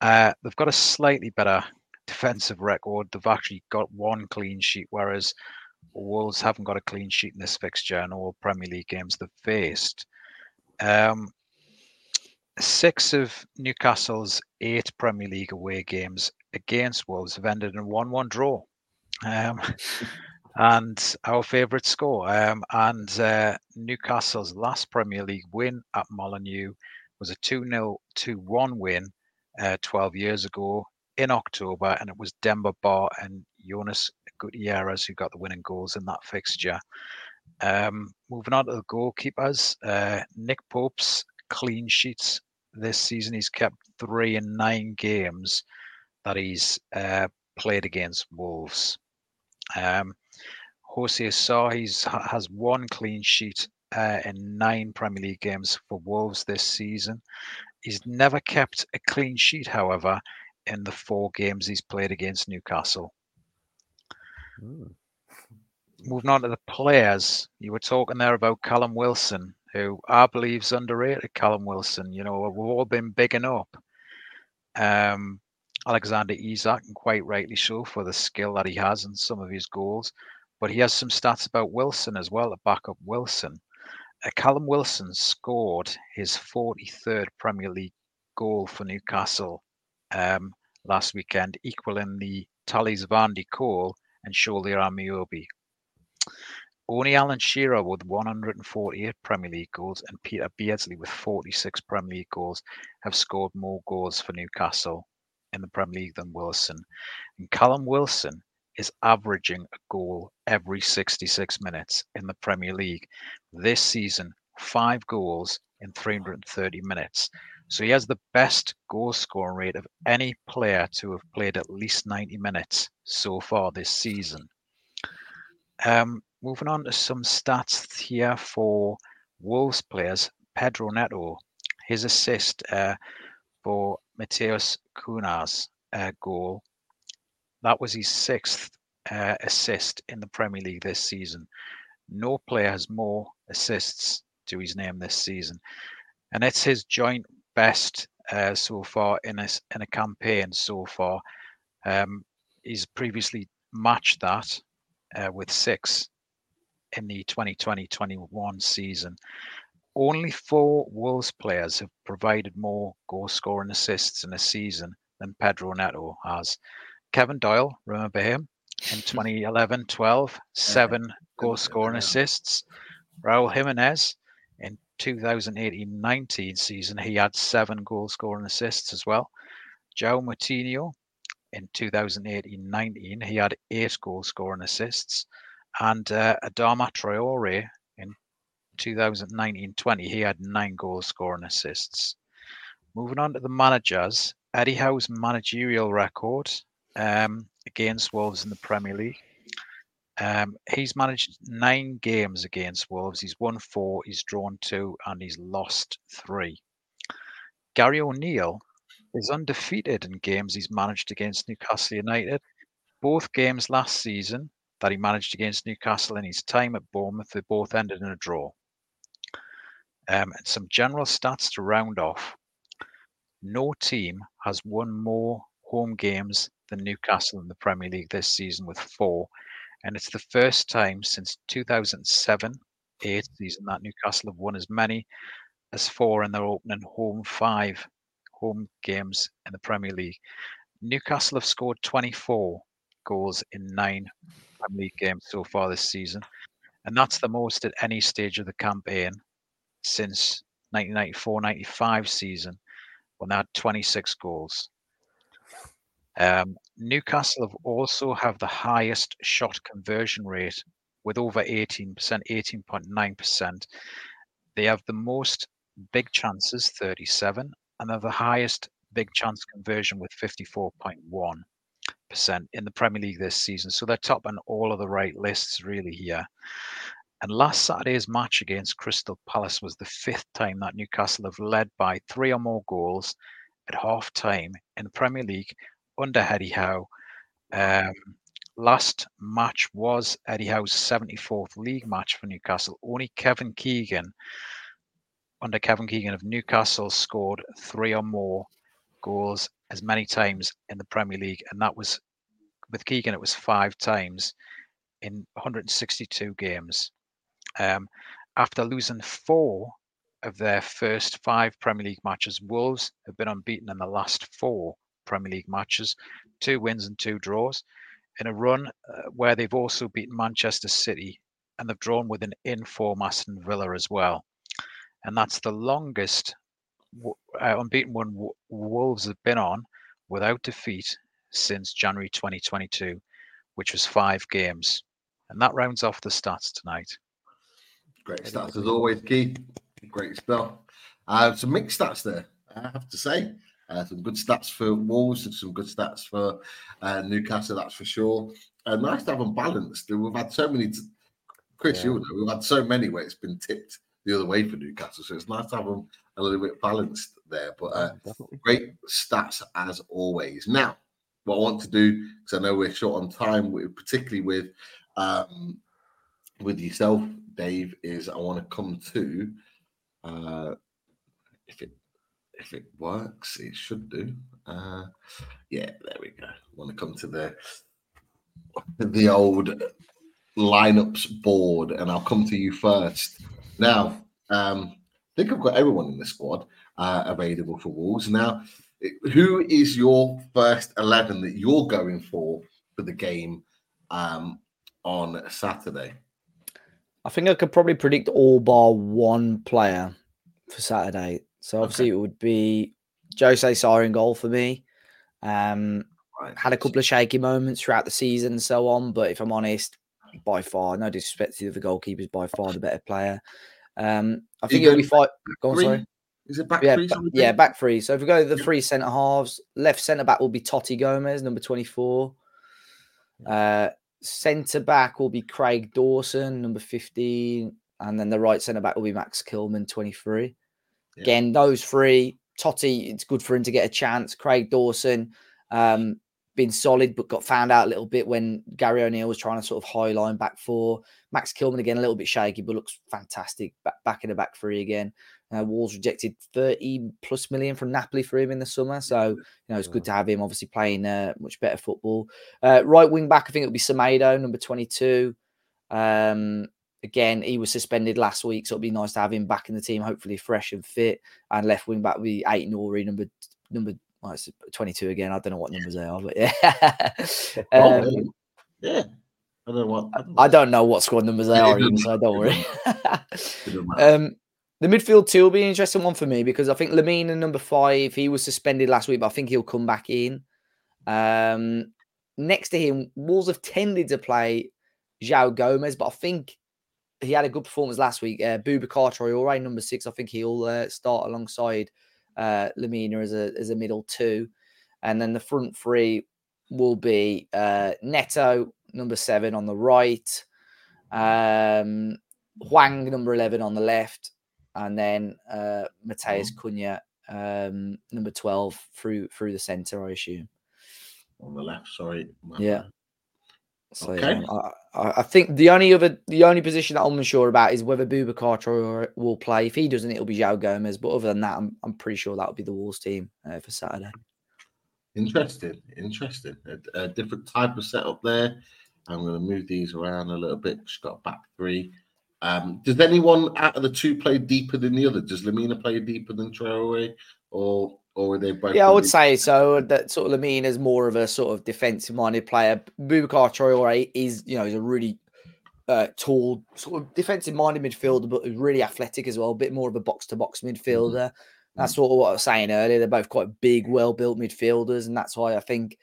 Uh, they've got a slightly better defensive record. They've actually got one clean sheet, whereas Wolves haven't got a clean sheet in this fixture in all Premier League games they've faced. Um, six of Newcastle's eight Premier League away games against Wolves have ended in a 1 1 draw. Um, and our favourite score. Um, and uh, Newcastle's last Premier League win at Molineux was a 2 0 2 1 win uh, 12 years ago in October, and it was Demba Ba and Jonas Gutierrez who got the winning goals in that fixture. Um, moving on to the goalkeepers, uh, Nick Pope's clean sheets this season. He's kept three in nine games that he's uh, played against Wolves. Um, Jose Sa has one clean sheet uh, in nine Premier League games for Wolves this season. He's never kept a clean sheet, however, in the four games he's played against Newcastle. Mm. Moving on to the players, you were talking there about Callum Wilson, who I believe is underrated. Callum Wilson, you know, we've all been bigging up um, Alexander Isak, and quite rightly so for the skill that he has and some of his goals. But he has some stats about Wilson as well to back up Wilson. Uh, Callum Wilson scored his 43rd Premier League goal for Newcastle um, last weekend, equaling the tallies of Andy Cole and Shola Ameobi. Only Alan Shearer with 148 Premier League goals and Peter Beardsley with 46 Premier League goals have scored more goals for Newcastle in the Premier League than Wilson. And Callum Wilson is averaging a goal every 66 minutes in the Premier League. This season, five goals in 330 minutes. So he has the best goal scoring rate of any player to have played at least 90 minutes so far this season. Um, moving on to some stats here for Wolves players. Pedro Neto, his assist uh, for Matheus Cunha's uh, goal, that was his sixth uh, assist in the Premier League this season. No player has more assists to his name this season, and it's his joint best uh, so far in a in a campaign so far. Um, he's previously matched that uh, with six in the 2020-21 season. Only four Wolves players have provided more goal scoring assists in a season than Pedro Neto has. Kevin Doyle, remember him in 2011-12, seven goal scoring assists. Raul Jimenez in 2018-19 season, he had seven goal scoring assists as well. João Moutinho in 2018-19, he had eight goal scoring assists. And uh, Adama Traore in 2019-20, he had nine goals, scoring assists. Moving on to the managers, Eddie Howe's managerial record um, against Wolves in the Premier League. Um, he's managed nine games against Wolves. He's won four, he's drawn two, and he's lost three. Gary O'Neill is undefeated in games he's managed against Newcastle United. Both games last season that he managed against Newcastle in his time at Bournemouth, they both ended in a draw. Um, and some general stats to round off. No team has won more home games than Newcastle in the Premier League this season with four. And it's the first time since 2007 8 season that Newcastle have won as many as four in their opening home five home games in the Premier League. Newcastle have scored 24 goals in nine Premier League games so far this season, and that's the most at any stage of the campaign since 1994-95 season when they had 26 goals. Um, Newcastle have also have the highest shot conversion rate with over 18%, 18.9%. They have the most big chances, 37, and they're the highest big chance conversion with 54.1% in the Premier League this season. So they're top on all of the right lists, really, here. And last Saturday's match against Crystal Palace was the fifth time that Newcastle have led by three or more goals at half time in the Premier League under Eddie Howe. Um, last match was Eddie Howe's 74th league match for Newcastle. Only Kevin Keegan, under Kevin Keegan of Newcastle, scored three or more goals as many times in the Premier League, and that was with Keegan. It was five times in 162 games. Um, after losing four of their first five Premier League matches, Wolves have been unbeaten in the last four Premier League matches, two wins and two draws, in a run uh, where they've also beaten Manchester City and they've drawn with an in-form Aston Villa as well. And that's the longest uh, unbeaten one Wolves have been on without defeat since January 2022, which was five games. And that rounds off the stats tonight. Great stats as always, Keith. Great stuff. Uh, some mixed stats there, I have to say. Uh, some good stats for Wolves and some good stats for uh, Newcastle, that's for sure. Uh, nice to have them balanced. We've had so many, t- Chris, yeah. you know, we've had so many where it's been tipped the other way for Newcastle. So it's nice to have them a little bit balanced there. But uh, great stats as always. Now, what I want to do, because I know we're short on time, particularly with um, with yourself, Dave, is I want to come to uh, if it if it works, it should do. Uh, yeah, there we go. I want to come to the the old lineups board, and I'll come to you first. Now, um, I think I've got everyone in the squad uh, available for Wolves. Now, who is your first eleven that you're going for for the game um, on Saturday? I think I could probably predict all bar one player for Saturday. So obviously okay. it would be Jose Sa in goal for me. Um, right. Had a couple of shaky moments throughout the season and so on, but if I'm honest, by far, no disrespect to the other goalkeepers, by far the better player. Um, I think it'll be five. Go on, sorry. Is it back yeah, three? yeah, back three. So if we go to the three centre halves, left centre back will be Toti Gomes, number 24. Uh, centre back will be Craig Dawson, number 15. And then the right centre back will be Max Kilman, 23. Yeah. Again, those three, Totti, it's good for him to get a chance. Craig Dawson, um, been solid, but got found out a little bit when Gary O'Neill was trying to sort of high line back four. Max Kilman again, a little bit shaky, but looks fantastic back, back in the back three again. Uh, Wolves rejected 30 plus million from Napoli for him in the summer. So, you know, it's good to have him obviously playing uh, much better football. Uh, right wing back, I think it'll be Semedo, number 22. Um, again, he was suspended last week, so it'd be nice to have him back in the team, hopefully fresh and fit. And left wing back will be Aït-Nouri, number number well, it's 22 again. I don't know what numbers they are, but yeah. um, yeah. I don't know what. I don't know what squad numbers they are, even, so don't worry. um, the midfield two will be an interesting one for me because I think Lemina number five, he was suspended last week, but I think he'll come back in. Um, next to him, Wolves have tended to play João Gomes, but I think he had a good performance last week. Uh, Boubacar Traore, number six, I think he'll uh, start alongside uh, Lemina as a as a middle two, and then the front three will be uh, Neto, number seven on the right, um, Hwang, number eleven on the left, and then uh, Matheus mm. Cunha, um, number twelve through through the centre, I assume. On the left, sorry. Yeah. So, okay. I, I, think the only other, the only position that I'm unsure about is whether Boubacar will play. If he doesn't, it'll be João Gomes. But other than that, I'm, I'm pretty sure that'll be the Wolves team uh, for Saturday. Interesting, interesting. A, a different type of setup there. I'm going to move these around a little bit. She's got back three. Um, does anyone out of the two play deeper than the other? Does Lemina play deeper than Traore, or or are they both? Yeah, I would say so. That sort of Lemina is more of a sort of defensive minded player. Boubacar Traore is, you know, he's a really uh, tall, sort of defensive minded midfielder, but he's really athletic as well. A bit more of a box to box midfielder. That's sort of what I was saying earlier. They're both quite big, well built midfielders, and that's why I think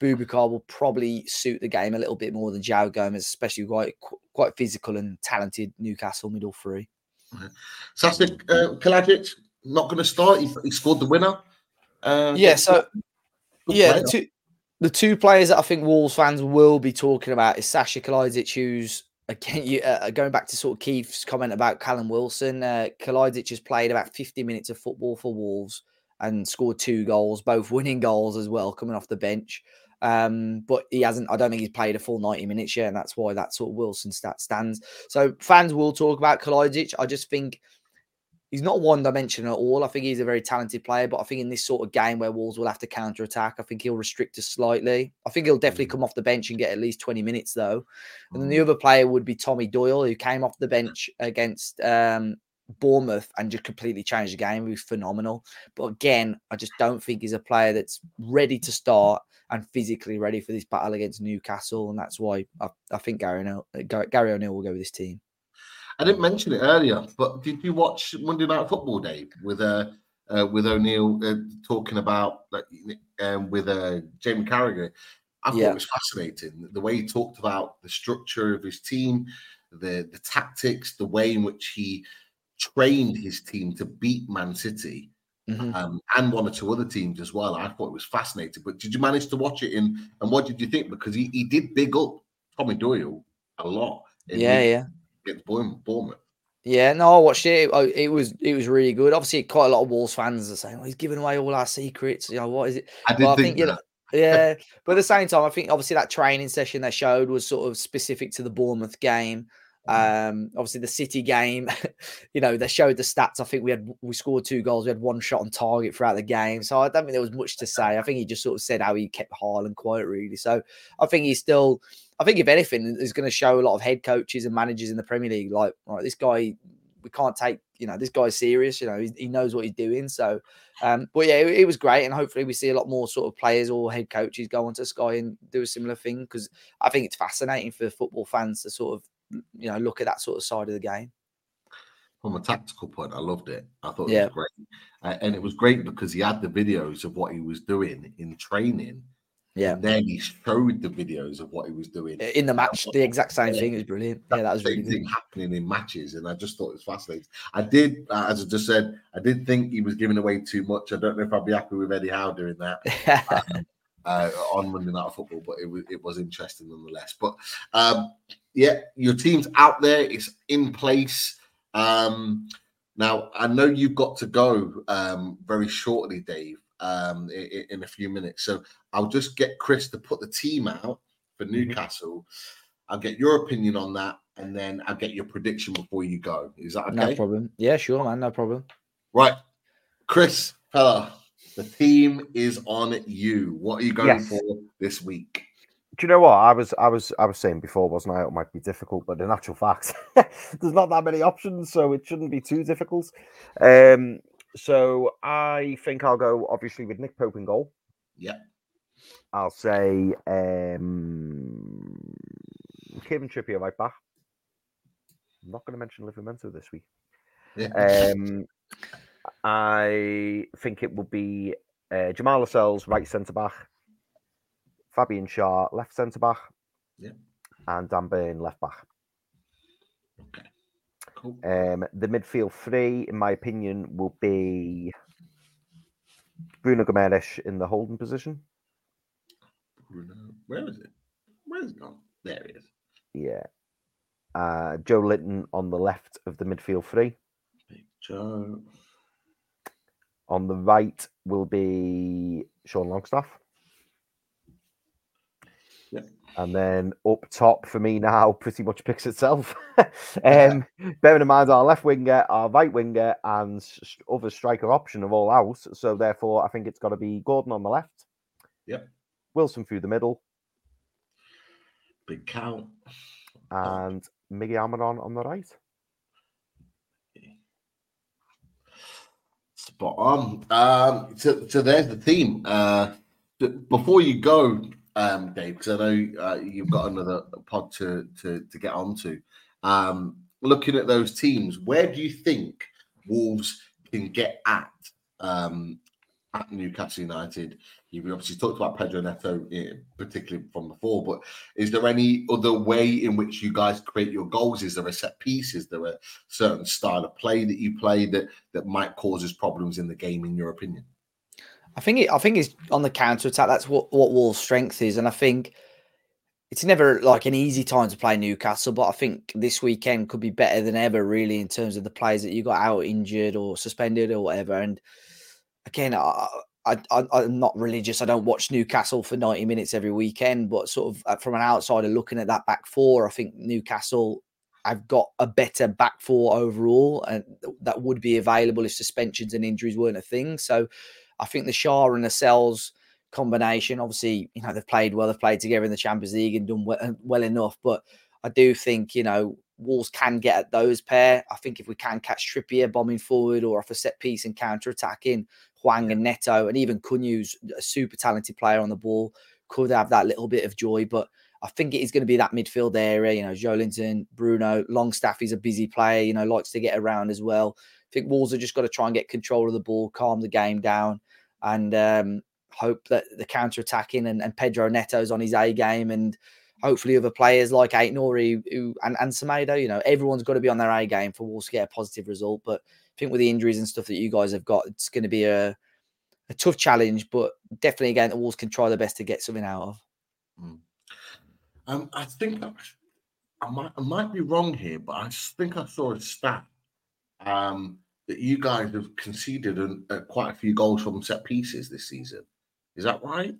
Boubacar will probably suit the game a little bit more than João Gomes, especially quite quite physical and talented Newcastle middle three. Sasha uh, Kalajdzic not going to start. He, he scored the winner. Uh, Yeah, so good yeah, the two, the two players that I think Wolves fans will be talking about is Sasha Kalajdzic, who's again you, uh, going back to sort of Keith's comment about Callum Wilson. Uh, Kalajdzic has played about 50 minutes of football for Wolves and scored two goals, both winning goals as well, coming off the bench. Um, but he hasn't. I don't think he's played a full 90 minutes yet, and that's why that sort of Wilson stat stands. So fans will talk about Kalajdzic. I just think he's not one dimension at all. I think he's a very talented player, but I think in this sort of game where Wolves will have to counter attack, I think he'll restrict us slightly. I think he'll definitely mm. come off the bench and get at least 20 minutes though. And then the mm. other player would be Tommy Doyle, who came off the bench against um, Bournemouth and just completely changed the game. He was phenomenal. But again, I just don't think he's a player that's ready to start and physically ready for this battle against Newcastle. And that's why I, I think Gary O'Neill, uh, Gary O'Neill will go with this team. I didn't mention it earlier, but did you watch Monday Night Football, Dave, with uh, uh with O'Neill uh, talking about like um, with uh, Jamie Carragher? I thought Yeah. it was fascinating the way he talked about the structure of his team, the the tactics, the way in which he trained his team to beat Man City. Mhm. Um, and one or two other teams as well. I thought it was fascinating. But did you manage to watch it in? And what did you think? Because he, he did big up Tommy Doyle a lot. Yeah, the- yeah. Against Bournemouth. Yeah, no, I watched it. Oh, It was it was really good. Obviously, quite a lot of Wolves fans are saying, "Oh, he's giving away all our secrets." You know, what is it? I did Well, I think, think, you know, yeah, but at the same time, I think obviously that training session they showed was sort of specific to the Bournemouth game. Um, obviously the City game, you know, they showed the stats. I think we had we scored two goals, we had one shot on target throughout the game. So I don't think there was much to say. I think he just sort of said how he kept Haaland quiet, really. So I think he's still, I think if anything, is going to show a lot of head coaches and managers in the Premier League. Like, right, this guy, we can't take, you know, this guy's serious. You know, he, he knows what he's doing. So, um, but yeah, it, it was great, and hopefully we see a lot more sort of players or head coaches go onto Sky and do a similar thing because I think it's fascinating for football fans to sort of, you know, look at that sort of side of the game. from a tactical point, I loved it. I thought it Yeah. was great, uh, and it was great because he had the videos of what he was doing in training. Yeah. and then he showed the videos of what he was doing In the match, the exact same Yeah. thing. It was brilliant. Yeah, that was same really good. happening in matches, and I just thought it was fascinating. I did, uh, as I just said, I did think he was giving away too much. I don't know if I'd be happy with Eddie Howe doing that uh, on Monday Night Football, but it was it was interesting nonetheless. But um, yeah, your team's out there; it's in place. Um, now, I know you've got to go um, very shortly, Dave, um, in, in a few minutes. So I'll just get Chris to put the team out for Newcastle. I'll get your opinion on that, and then I'll get your prediction before you go. Is that okay? No problem. Yeah, sure, man. No problem. Right, Chris, fella, the team is on you. What are you going Yes. for this week? Do you know what I was? I was. I was saying before, wasn't I? It might be difficult, but in actual fact, there's not that many options, so it shouldn't be too difficult. Um, so I think I'll go obviously with Nick Pope in goal. Yeah. I'll say um, Kevin Trippier right back. I'm not going to mention Livramento this week. Yeah. Um, I think it will be uh, Jamal Lascelles right centre back, Fabian Schär left centre back, Yeah. and Dan Burn left back. okay. Cool. Um, the midfield three, in my opinion, will be Bruno Gomes in the holding position. Bruno, where is it? Where is it gone? There it is. Yeah. Uh, Joelinton on the left of the midfield three. Big Joe. On the right will be Sean Longstaff. And then up top for me now pretty much picks itself. um, bearing in mind our left winger, our right winger, and other striker option are all out. So therefore, I think it's got to be Gordon on the left, Yep. Wilson through the middle, Big count. and Miggy Almirón on the right. Spot on. Um, so, so there's the team. Uh, before you go, um, Dave, because I know uh, you've got another pod to to, to get onto. Um, looking at those teams, where do you think Wolves can get at um, at Newcastle United? You've obviously talked about Pedro Neto, particularly from before, but is there any other way in which you guys create your goals? Is there a set piece? Is there a certain style of play that you play that that might cause us problems in the game, in your opinion? I think it, I think it's on the counter attack. That's what what Wolves' strength is, and I think it's never like an easy time to play Newcastle. But I think this weekend could be better than ever, really, in terms of the players that you got out injured or suspended or whatever. And again, I, I, I I'm not religious. I don't watch Newcastle for ninety minutes every weekend, but sort of uh, from an outsider looking at that back four, I think Newcastle. I've got a better back four overall, and that would be available if suspensions and injuries weren't a thing. So, I think the Schär and the Cells combination, obviously, you know, they've played well, they've played together in the Champions League and done well, well enough. But I do think, you know, Wolves can get at those pair. I think if we can catch Trippier bombing forward or off a set piece and counter attacking, Hwang and Neto, and even Cunha's a super talented player on the ball, could have that little bit of joy. But I think it is going to be that midfield area. You know, Joelinton, Bruno, Longstaff is a busy player, you know, likes to get around as well. I think Wolves have just got to try and get control of the ball, calm the game down, and um, hope that the counter attacking and, and Pedro Neto's on his A game and hopefully other players like Aït-Nouri who and, and Semedo, you know, everyone's got to be on their A game for Wolves to get a positive result. But I think with the injuries and stuff that you guys have got, it's going to be a, a tough challenge, but definitely again, the Wolves can try their best to get something out of. Um, I think I might I might be wrong here, but I think I saw a stat um, that you guys have conceded an, uh, quite a few goals from set pieces this season. Is that right?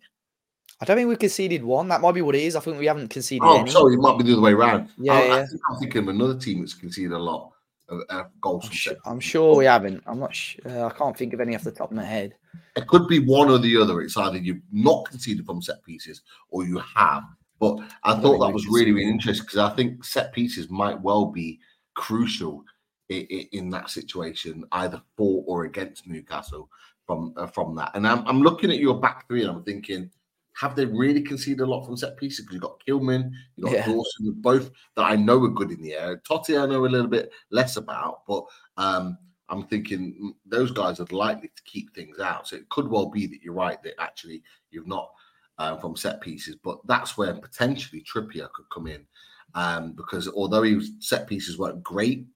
I don't think we've conceded one. That might be what it is. I think we haven't conceded Oh, any. sorry, it might be the other way around. Yeah, I, I yeah. think I'm thinking of another team that's conceded a lot of uh, goals I'm, from su- I'm sure we haven't. I'm not. Sh- uh, I can't think of any off the top of my head. It could be one or the other. It's either you've not conceded from set pieces or you have. But I don't thought that was really, really interesting because I think set pieces might well be crucial in, that situation, either for or against Newcastle from uh, from that. And I'm, I'm looking at your back three and I'm thinking, have they really conceded a lot from set pieces? Because you've got Kilman, you've got Yeah. Dawson, both that I know are good in the air. Toti, I know a little bit less about, but um, I'm thinking mm, those guys are likely to keep things out. So it could well be that you're right that actually you've not uh, from set pieces, but that's where potentially Trippier could come in um, because although he was, set pieces weren't great,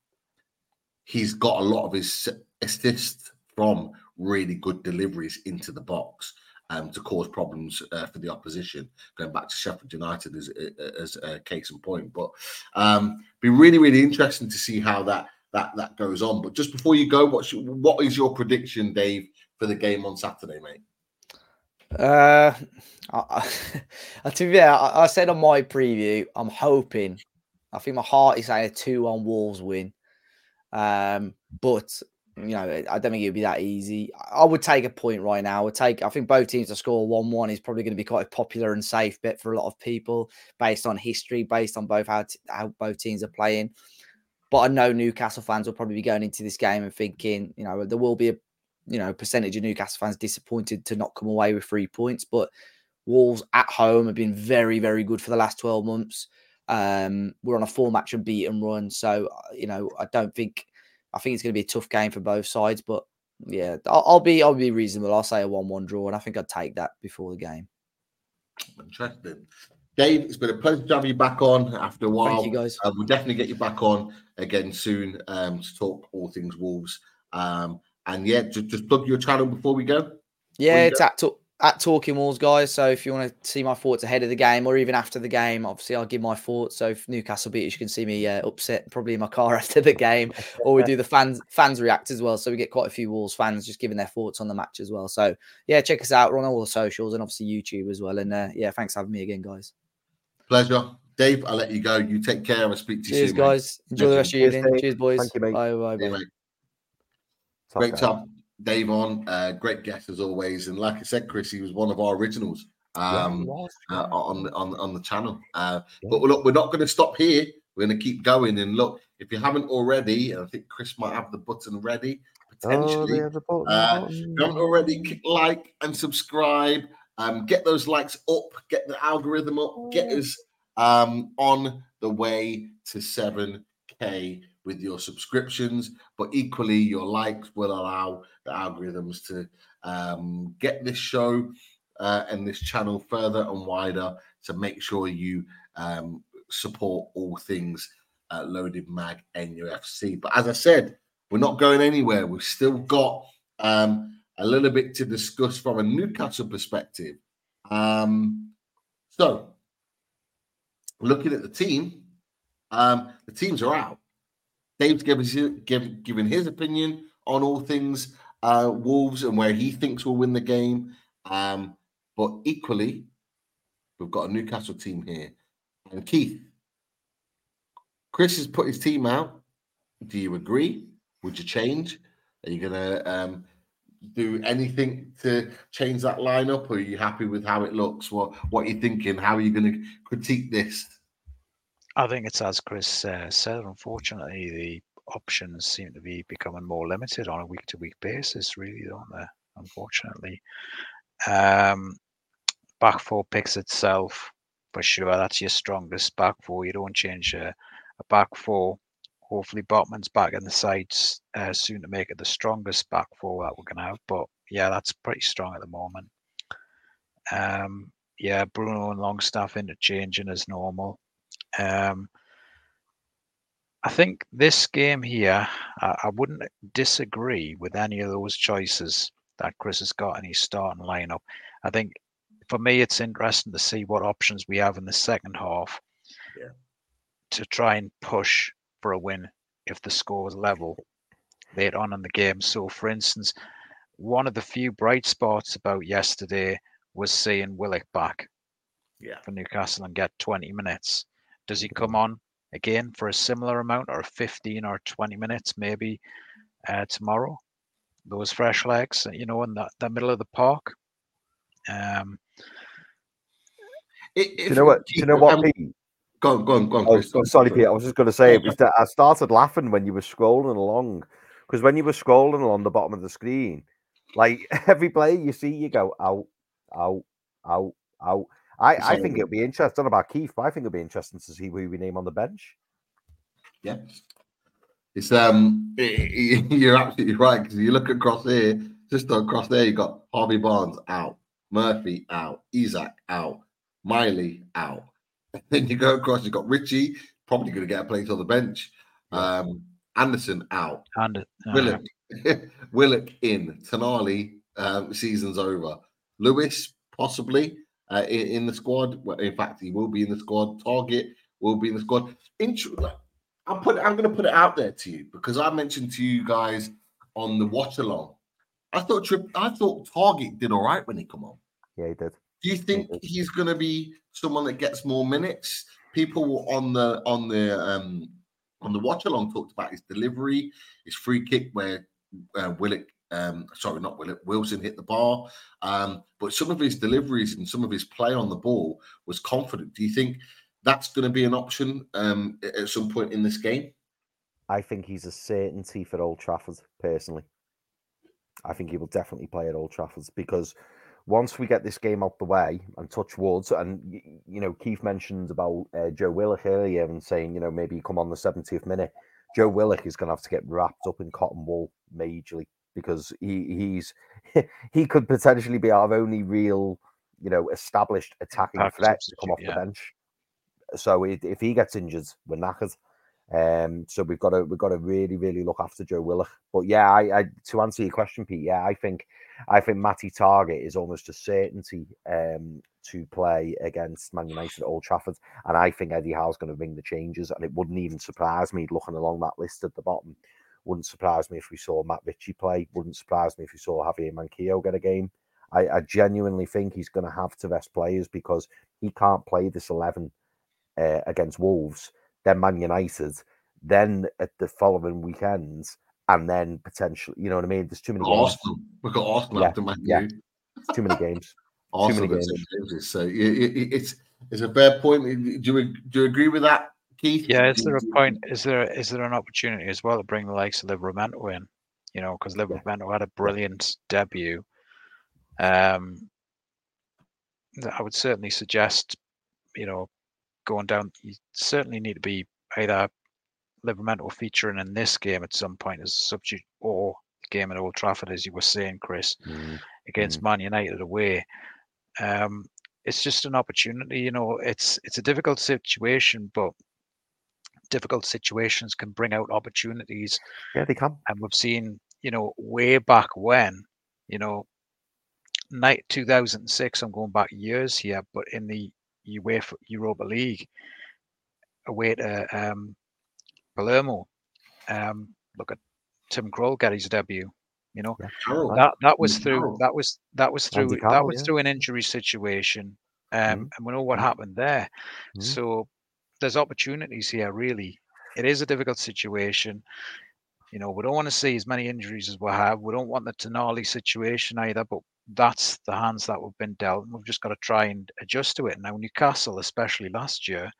he's got a lot of his assists from really good deliveries into the box. Um, to cause problems uh, for the opposition, going back to Sheffield United as, as a case in point, but um, be really, really interesting to see how that that that goes on. But just before you go, what's your, what is your prediction, Dave, for the game on Saturday, mate? Uh, I, I, to be fair, I, I said on my preview, I'm hoping. I think my heart is saying a two-on Wolves win. Um, but you know, I don't think it would be that easy. I would take a point right now. I would take. I think both teams to score one-one is probably going to be quite a popular and safe bet for a lot of people, based on history, based on both how, t- how both teams are playing. But I know Newcastle fans will probably be going into this game and thinking, you know, there will be a you know percentage of Newcastle fans disappointed to not come away with three points. But Wolves at home have been very, very good for the last 12 months. Um, we're on a four match unbeaten run. So, uh, you know, I don't think, I think it's going to be a tough game for both sides. But yeah, I'll, I'll be, I'll be reasonable. I'll say a 1 1 draw. And I think I'd take that before the game. Interesting. Dave, it's been a pleasure to have you back on after a while. Thank you guys. Uh, we'll definitely get you back on again soon um, to talk all things Wolves. Um, and yeah, just, just plug your channel before we go. Yeah, it's at, talk, at Talking Wolves, guys. So if you want to see my thoughts ahead of the game or even after the game, obviously I'll give my thoughts. So if Newcastle beat us, you can see me uh, upset probably in my car after the game, or we do the fans fans react as well. So we get quite a few Wolves fans just giving their thoughts on the match as well. So yeah, check us out. We're on all the socials and obviously YouTube as well. And uh, yeah, thanks for having me again, guys. Pleasure. Dave, I'll let you go. You take care. I'll speak to you Cheers, soon. mate. guys. Enjoy the rest of your Cheers, evening. Cheers, boys. Thank you, mate. Bye, bye, See you, bye. mate. Great guy. Dave on. Uh, great guest as always. And like I said, Chris, he was one of our originals um, was, uh, on the- on on the channel. Uh, Yeah. But look, we're not going to stop here. We're going to keep going. And look, if you haven't already, I think Chris might have the button ready potentially. Oh, button. Uh, if you haven't already, click like and subscribe. Um, get those likes up, get the algorithm up, get us um, on the way to 7K with your subscriptions. But equally, your likes will allow the algorithms to um, get this show uh, and this channel further and wider to make sure you um, support all things uh, Loaded Mag NUFC. But as I said, we're not going anywhere. We've still got um, a little bit to discuss from a Newcastle perspective. Um, so, looking at the team, um, the teams are out. Dave's given his, give, given his opinion on all things uh, Wolves and where he thinks will win the game. Um, but equally, we've got a Newcastle team here. And Keith, Chris has put his team out. Do you agree? Would you change? Are you going to um, do anything to change that lineup, or are you happy with how it looks? What What are you thinking? How are you going to critique this? I think it's as Chris uh, said. Unfortunately, the options seem to be becoming more limited on a week to week basis, really, don't they? Unfortunately, um, back four picks itself for sure. That's your strongest back four. You don't change a, a back four. Hopefully, Botman's back in the sides uh, soon to make it the strongest back four that we're gonna have. But yeah, that's pretty strong at the moment. Um, yeah, Bruno and Longstaff interchanging as normal. Um, I think this game here, I, I wouldn't disagree with any of those choices that Chris has got in his starting lineup. I think for me, it's interesting to see what options we have in the second half Yeah. to try and push for a win if the score is level later on in the game. So, for instance, one of the few bright spots about yesterday was seeing Willock back Yeah. for Newcastle and get 20 minutes. Does he come on again for a similar amount or 15 or 20 minutes maybe uh, tomorrow? Those fresh legs, you know, in the, the middle of the park. Um, Do you know what? Do you know what, Um, Pete? Go on, go on, go on. Oh, Chris. so- sorry, Pete. I was just going to say, it Okay. was that I started laughing when you were scrolling along because when you were scrolling along the bottom of the screen, like every player you see, you go out, out, out, out. I, I think it'll be interesting. I don't know about Keith, but I think it'll be interesting to see who we name on the bench. Yeah. It's um, you're absolutely right because you look across here, just across there, you got Harvey Barnes out, Murphy out, Isak out, Miley out. then you go across, you got Ritchie, probably going to get a place on the bench. Um, Anderson out, and uh, Willock, Willock in, Tonali um, season's over. Lewis possibly uh, in, in the squad. Well, in fact, he will be in the squad. Targett will be in the squad. Intro, I'm put. I'm going to put it out there to you because I mentioned to you guys on the watch along. I thought Trip. I thought Targett did all right when he come on. Yeah, he did. Do you think he's going to be someone that gets more minutes? People on the on the um on the watch along talked about his delivery, his free kick where uh, Willock, um, sorry, not Wilson hit the bar. Um, but some of his deliveries and some of his play on the ball was confident. Do you think that's going to be an option um, at some point in this game? I think he's a certainty for Old Trafford, personally. I think he will definitely play at Old Trafford because once we get this game out the way and touch woods, and you know, Keith mentioned about uh, Joe Willock earlier and saying, you know, maybe come on the 70th minute. Joe Willock is going to have to get wrapped up in cotton wool majorly because he he's he could potentially be our only real, you know, established attacking threat to come off substitute, the bench. So if, if he gets injured, we're knackered. Um, so we've got to we've got to really really look after Joe Willock. But yeah, I, I to answer your question, Pete. Yeah, I think I think Matty Targett is almost a certainty um, to play against Man United at Old Trafford, and I think Eddie Howe's going to bring the changes. And it wouldn't even surprise me looking along that list at the bottom. Wouldn't surprise me if we saw Matt Ritchie play. Wouldn't surprise me if we saw Javier Manquillo get a game. I, I genuinely think he's going to have to rest players because he can't play this eleven uh, against Wolves, then Man United, then at the following weekends, and then potentially, you know what I mean? There's too many games. Arsenal. We've got Arsenal Yeah, after Man yeah. Too many games. Arsenal many James's. So it, it, it's it's a fair point. Do you do you agree with that, Keith? Yeah, is there a point? Is there is there an opportunity as well to bring the likes of Livramento in? You know, because Livramento had a brilliant debut. Um, I would certainly suggest, you know, going down. You certainly need to be either Livramento featuring in this game at some point as a substitute, or the game at Old Trafford, as you were saying, Chris, Mm, against Man United away. Um, it's just an opportunity, you know. It's it's a difficult situation, but difficult situations can bring out opportunities Yeah, they can. and we've seen you know way back when you know night 2006 i'm going back years here but in the UEFA europa league away to um palermo um look at tim Kroll get his debut you know Carroll. that that was through that was that was through Andy that was yeah. through an injury situation um Mhm. and we know what happened there Mhm. so there's opportunities here really. It is a difficult situation. You know we don't want to see as many injuries as we have. We don't want the Tonali situation either but that's the hands that we've been dealt and we've just got to try and adjust to it. Now newcastle especially last year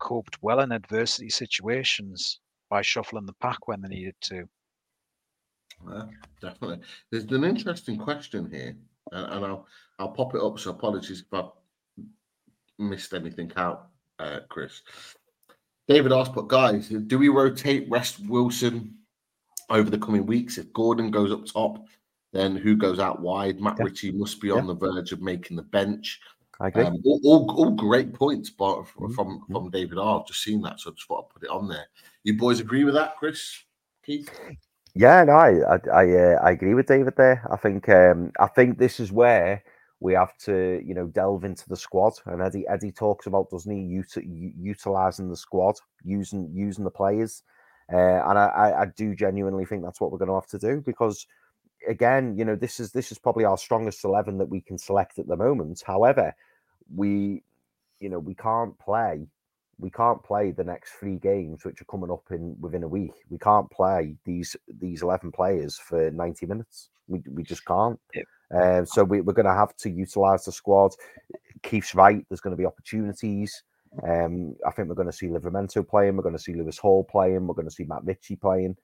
coped well in adversity situations by shuffling the pack when they needed to. Yeah, definitely. There's an interesting question here, and, and I'll I'll pop it up. So apologies if I missed anything out, uh, Chris. David asked, but guys, do we rotate rest Wilson over the coming weeks? If Gordon goes up top, then who goes out wide? Matt Yeah. Ritchie must be on the verge of making the bench. I agree. Um, all, all, all great points, but Mhm, from from David R. I've just seen that, so I just thought I'd put it on there. You boys agree with that, Chris? Keith? Yeah, no, I I I, uh, I agree with David there. I think um, I think this is where we have to you know delve into the squad. And Eddie Eddie talks about doesn't he uti- utilizing the squad, using using the players, uh, and I, I I do genuinely think that's what we're going to have to do because again, you know, this is this is probably our strongest eleven that we can select at the moment. However, we you know we can't play we can't play the next three games which are coming up in within a week. We can't play these these 11 players for 90 minutes. We, we just can't. Yep. um, so we, we're going to have to utilize the squad keith's right there's going to be opportunities. Um, i think we're going to see livramento playing we're going to see lewis hall playing we're going to see matt ritchie playing.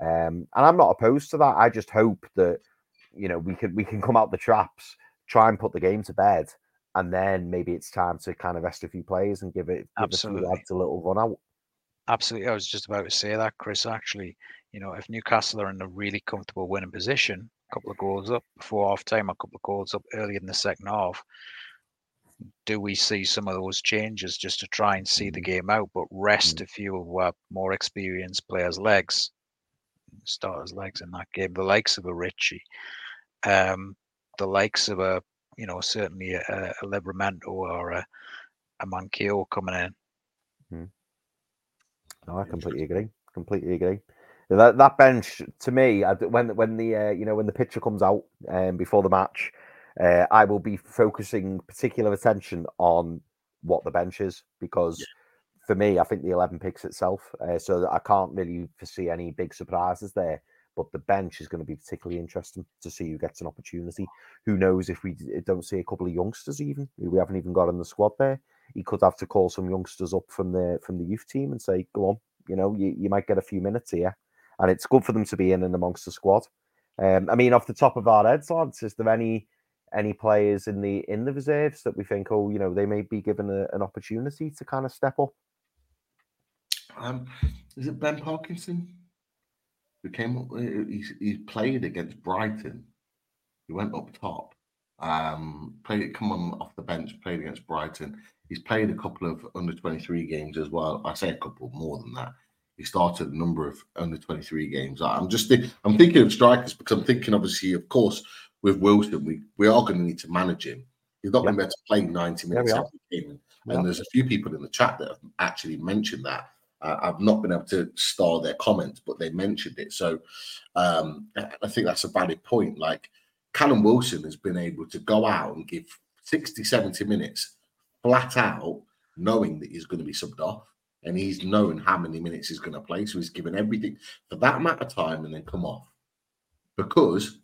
Um, and i'm not opposed to that. I just hope that you know we can we can come out the traps try and put the game to bed and then maybe it's time to kind of rest a few players and give it give a few Absolutely. a little run out. Absolutely. I was just about to say that, Chris. Actually, you know, if Newcastle are in a really comfortable winning position, a couple of goals up before half time, a couple of goals up early in the second half, do we see some of those changes just to try and see the game out, but rest a few of our more experienced players' legs, starters' legs in that game, the likes of a Ritchie, um, the likes of a, you know, certainly a, a Livramento or a, a Manquillo coming in. No, I completely agree. Completely agree. That that bench to me, I when when the uh, you know when the picture comes out um, before the match, uh, I will be focusing particular attention on what the bench is because for me, I think the eleven picks itself. Uh, so that I can't really foresee any big surprises there. But the bench is going to be particularly interesting to see who gets an opportunity. Who knows if we don't see a couple of youngsters even we haven't even got in the squad there. He could have to call some youngsters up from the from the youth team and say, "Go on, you know, you, you might get a few minutes here." And it's good for them to be in and amongst the squad. Um, I mean, off the top of our heads, lads, is there any any players in the in the reserves that we think, oh, you know, they may be given a, an opportunity to kind of step up? Um, is it Ben Parkinson? Who came up? He, he played against Brighton. He went up top. Um, played come on off the bench. Played against Brighton. He's played a couple of under twenty three games as well. I say a couple more than that. He started a number of under twenty three games. I'm just think, I'm thinking of strikers because I'm thinking obviously, of course, with Wilson, we we are going to need to manage him. He's not going to be able to play ninety minutes every game. And there's a few people in the chat that have actually mentioned that. Uh, I've not been able to star their comments, but they mentioned it. So um, I I think that's a valid point. Like Callum Wilson has been able to go out and give 60, 70 minutes flat out, knowing that he's going to be subbed off. And he's knowing how many minutes he's going to play. So he's given everything for that amount of time and then come off. Because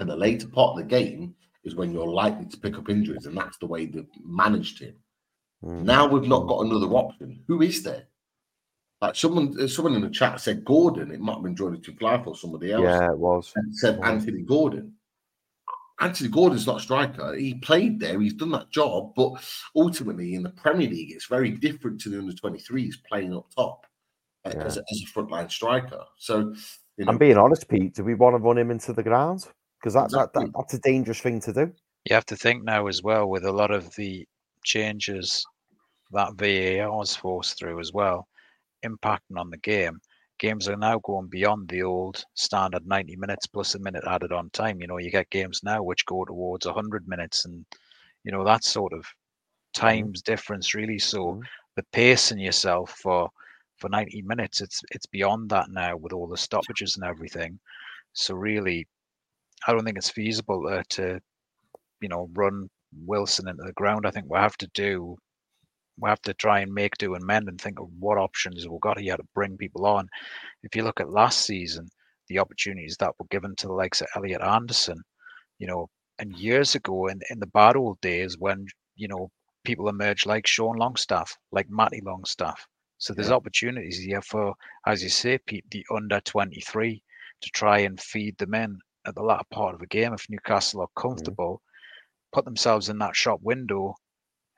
in the later part of the game, is when you're likely to pick up injuries, and that's the way they've managed him. Mm. Now we've not got another option. Who is there? Like someone, uh, someone in the chat said Gordon. It might have been Jordan Fly or somebody else. Yeah, it was. and said Anthony Gordon. Anthony Gordon's not a striker. He played there. He's done that job, but ultimately in the Premier League, it's very different to the under 23s playing up top uh, Yeah. as, a, as a frontline striker. So, you know, I'm being honest, Pete. Do we want to run him into the ground? Because that, that, that that's a dangerous thing to do. You have to think now as well with a lot of the changes that VAR has forced through as well, impacting on the game. Games are now going beyond the old standard 90 minutes plus a minute added on time. You know, you get games now which go towards 100 minutes, and you know that sort of times difference really. So Mhm. the pacing yourself for for 90 minutes, it's it's beyond that now with all the stoppages and everything. So really, I don't think it's feasible uh, to, you know, run Wilson into the ground. I think we have to do, we have to try and make do and mend and think of what options we've got here to bring people on. If you look at last season, the opportunities that were given to the likes of Elliot Anderson, you know, and years ago in, in the bad old days when, you know, people emerged like Sean Longstaff, like Matty Longstaff. So there's opportunities here for, as you say, Pete, the under 23 to try and feed them in at the latter part of the game if Newcastle are mm-hmm. comfortable, put themselves in that shop window,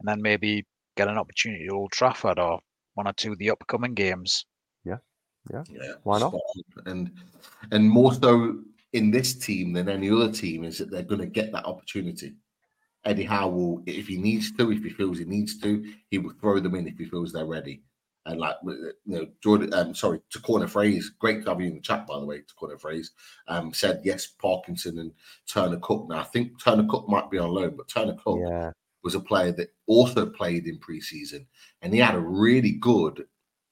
and then maybe get an opportunity at Old Trafford or one or two of the upcoming games. yeah, yeah, Why not? And and more so in this team than any other team is that they're going to get that opportunity. Eddie Howe will, if he needs to, if he feels he needs to, he will throw them in if he feels they're ready. And like you know, Jordan, um, sorry, to corner phrase, great to have you in the chat by the way. To corner phrase, um, said yes, Parkinson and Turner-Cooke. Now I think Turner-Cooke might be on loan, but Turner-Cooke Yeah, was a player that also played in preseason, and he had a really good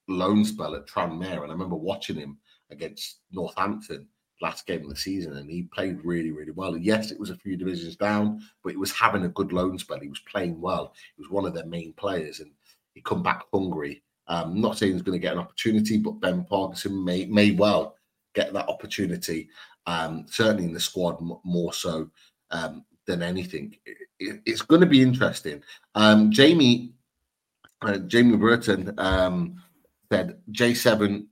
loan spell at Tranmere. And I remember watching him against Northampton last game of the season, and he played really, really well. And yes, it was a few divisions down, but he was having a good loan spell. He was playing well. He was one of their main players, and he come back hungry. Um, not saying he's going to get an opportunity, but Ben Parkinson may may well get that opportunity. Um, certainly in the squad, more so um, than anything. It- it- it's going to be interesting. Um, Jamie, uh, Jamie Burton um, said J7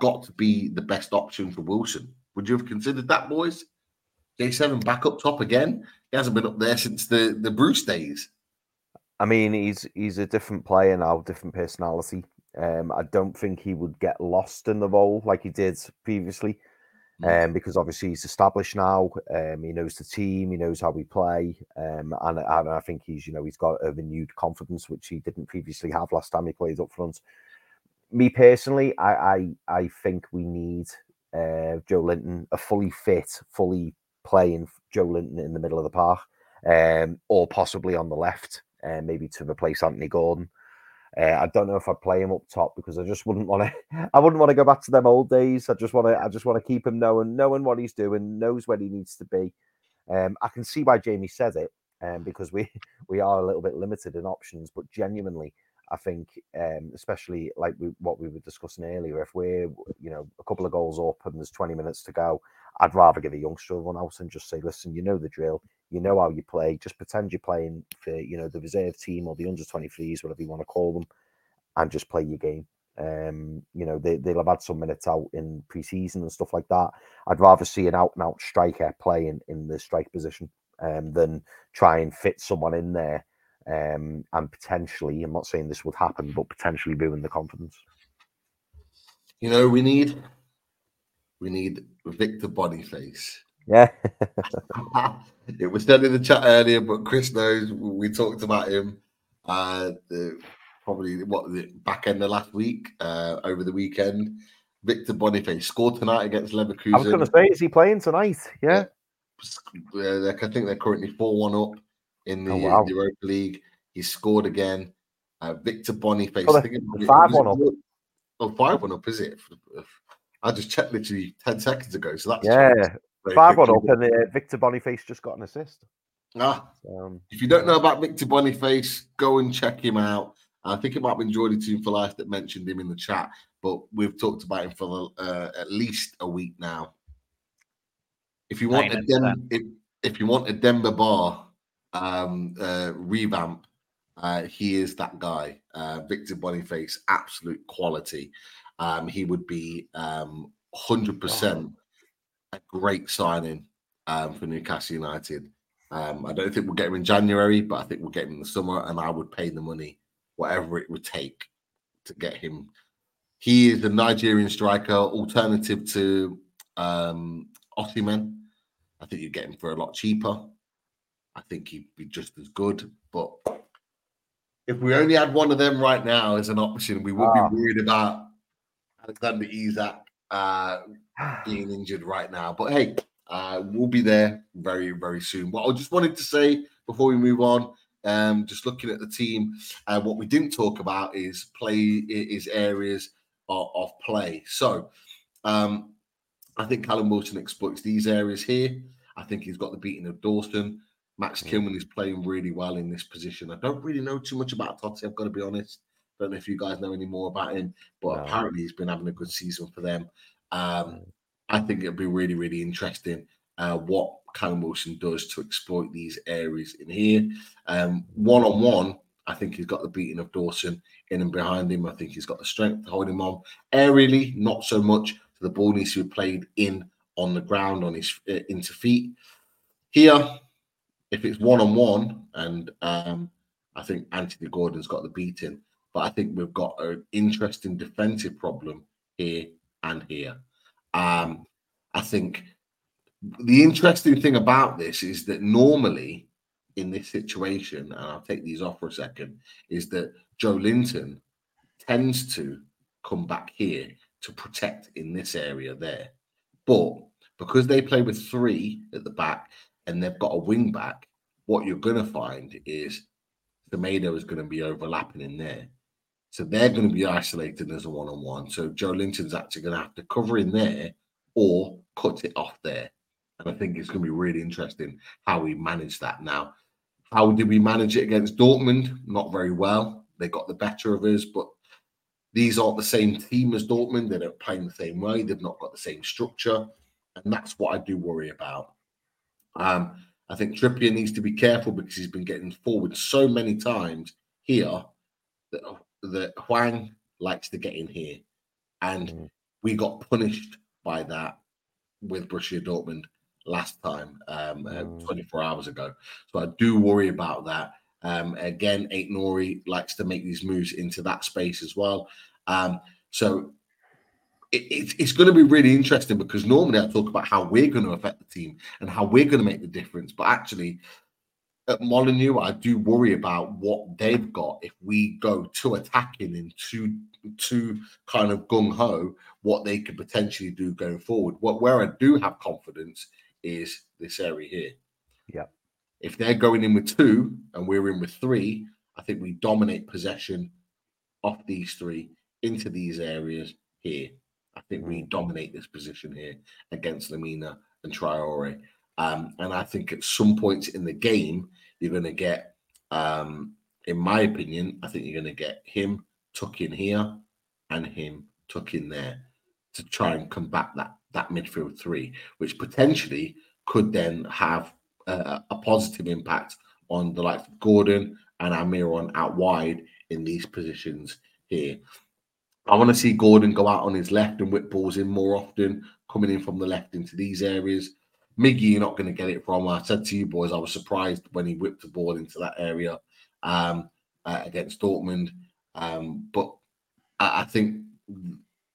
got to be the best option for Wilson. Would you have considered that, boys? J7 back up top again. He hasn't been up there since the the Bruce days. I mean, he's he's a different player now, different personality. Um, I don't think he would get lost in the role like he did previously. Um, because obviously he's established now. Um, he knows the team, he knows how we play, um, and, and I think he's you know he's got a renewed confidence which he didn't previously have last time he played up front. Me personally, I I, I think we need uh, Joelinton, a fully fit, fully playing Joelinton in the middle of the park, um, or possibly on the left, uh, maybe to replace Anthony Gordon. Uh, I don't know if I'd play him up top because I just wouldn't want to. I wouldn't want to go back to them old days. I just want to. I just want to keep him knowing, knowing what he's doing, knows where he needs to be. Um, I can see why Jamie said it, um, because we we are a little bit limited in options. But genuinely, I think, um, especially like we, what we were discussing earlier, if we're you know a couple of goals up and there's 20 minutes to go, I'd rather give a youngster a run out and just say, listen, you know the drill, you know how you play, just pretend you're playing for you know the reserve team or the under 23s, whatever you want to call them, and just play your game. Um, you know, they, they'll have had some minutes out in pre-season and stuff like that. I'd rather see an out and out striker playing in the strike position um, than try and fit someone in there um, and potentially, I'm not saying this would happen, but potentially ruin the confidence. You know, we need we need Victor Boniface. Yeah. it was said in the chat earlier, but Chris knows we talked about him. Uh, the, probably what the back end of last week, uh, over the weekend. Victor Boniface scored tonight against Leverkusen. I was going to say, is he playing tonight? Yeah. Uh, they're- I think they're currently four one up in the Oh, wow. Europa League. He scored again. Uh, Victor Boniface. Oh, I think it- they're five one up. four- Oh, five one up, is it? I just checked literally ten seconds ago, so that's Yeah. Five one up, and uh, Victor Boniface just got an assist. Ah, Um, if you don't know about Victor Boniface, go and check him out. I think it might have been Geordie Team for Life that mentioned him in the chat, but we've talked about him for uh, at least a week now. If you want Nine a and dem- if, if you want a Demba Ba um, uh, revamp, uh, he is that guy. Uh, Victor Boniface, absolute quality. Um, he would be um, 100% a great signing um, for Newcastle United. Um, I don't think we'll get him in January, but I think we'll get him in the summer, and I would pay the money, whatever it would take to get him. He is the Nigerian striker, alternative to um. I think you'd get him for a lot cheaper. I think he'd be just as good. But if we only had one of them right now as an option, we would Ah. be worried about Alexander Isak uh, being injured right now. But hey, uh, we'll be there very, very soon. What I just wanted to say before we move on, um, just looking at the team, uh, what we didn't talk about is play is areas of, of play. So um, I think Callum Wilson exploits these areas here. I think he's got the beating of Dawson. Max Kilman is playing really well in this position. I don't really know too much about Toti, I've got to be honest. Don't know if you guys know any more about him, but No. apparently he's been having a good season for them. Um, I think it'll be really, really interesting uh, what Callum Wilson does to exploit these areas in here. Um, one on one, I think he's got the beating of Dawson in and behind him. I think he's got the strength to hold him on. Aerially, not so much. So the ball needs to be played in on the ground on his uh, into feet. Here, if it's one on one, and um, I think Anthony Gordon's got the beating, but I think we've got an interesting defensive problem here and here. Um, I think the interesting thing about this is that normally in this situation, and I'll take these off for a second, is that Joelinton tends to come back here to protect in this area there. But because they play with three at the back and they've got a wing back, what you're going to find is Tomato is going to be overlapping in there. So they're going to be isolated as a one on one. So Joelinton's actually going to have to cover in there or cut it off there. And I think it's going to be really interesting how we manage that. Now, how did we manage it against Dortmund? Not very well. They got the better of us, but these aren't the same team as Dortmund. They don't play in the same way. They've not got the same structure. And that's what I do worry about. Um, I think Trippier needs to be careful because he's been getting forward so many times here that, that Hwang likes to get in here. And Mhm. we got punished by that with Borussia Dortmund last time, um, uh, Mm. 24 hours ago. So I do worry about that. Um, again, Aït-Nouri likes to make these moves into that space as well. Um, so it, it, it's going to be really interesting because normally I talk about how we're going to affect the team and how we're going to make the difference. But actually, at Molineux, I do worry about what they've got if we go too attacking and too too kind of gung ho, what they could potentially do going forward. What where I do have confidence is this area here. Yeah. If they're going in with two and we're in with three, I think we dominate possession off these three into these areas here. I think we mm-hmm. dominate this position here against Lemina and Traore. Um, and I think at some points in the game, you're going to get, um, in my opinion, I think you're going to get him tuck in here and him tuck in there to try and combat that that midfield three, which potentially could then have a, positive impact on the likes of Gordon and Almiron out wide in these positions here. I want to see Gordon go out on his left and whip balls in more often, coming in from the left into these areas. Miggy, you're not going to get it from. I said to you boys, I was surprised when he whipped the ball into that area um, uh, against Dortmund. Um, but I, I think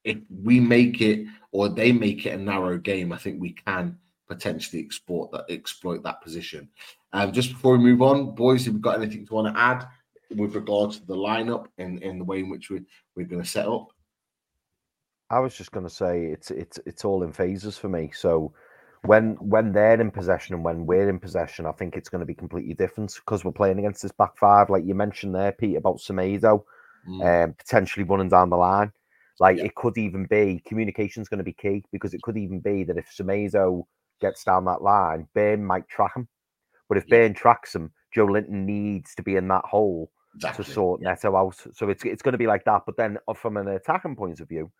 if we make it or they make it a narrow game, I think we can potentially export that, exploit that position. Um, just before we move on, boys, if you've got anything to want to add with regards to the lineup and, and the way in which we, we're going to set up. I was just going to say it's it's it's all in phases for me. So when when they're in possession and when we're in possession, I think it's going to be completely different because we're playing against this back five, like you mentioned there, Pete, about Semedo, Mm. um, potentially running down the line. Like Yeah. it could even be communication's going to be key because it could even be that if Semedo gets down that line, Burn might track him. But if Yeah. Burn tracks him, Joelinton needs to be in that hole exactly. to sort yeah. Neto out. So it's it's going to be like that. But then uh, from an attacking point of view,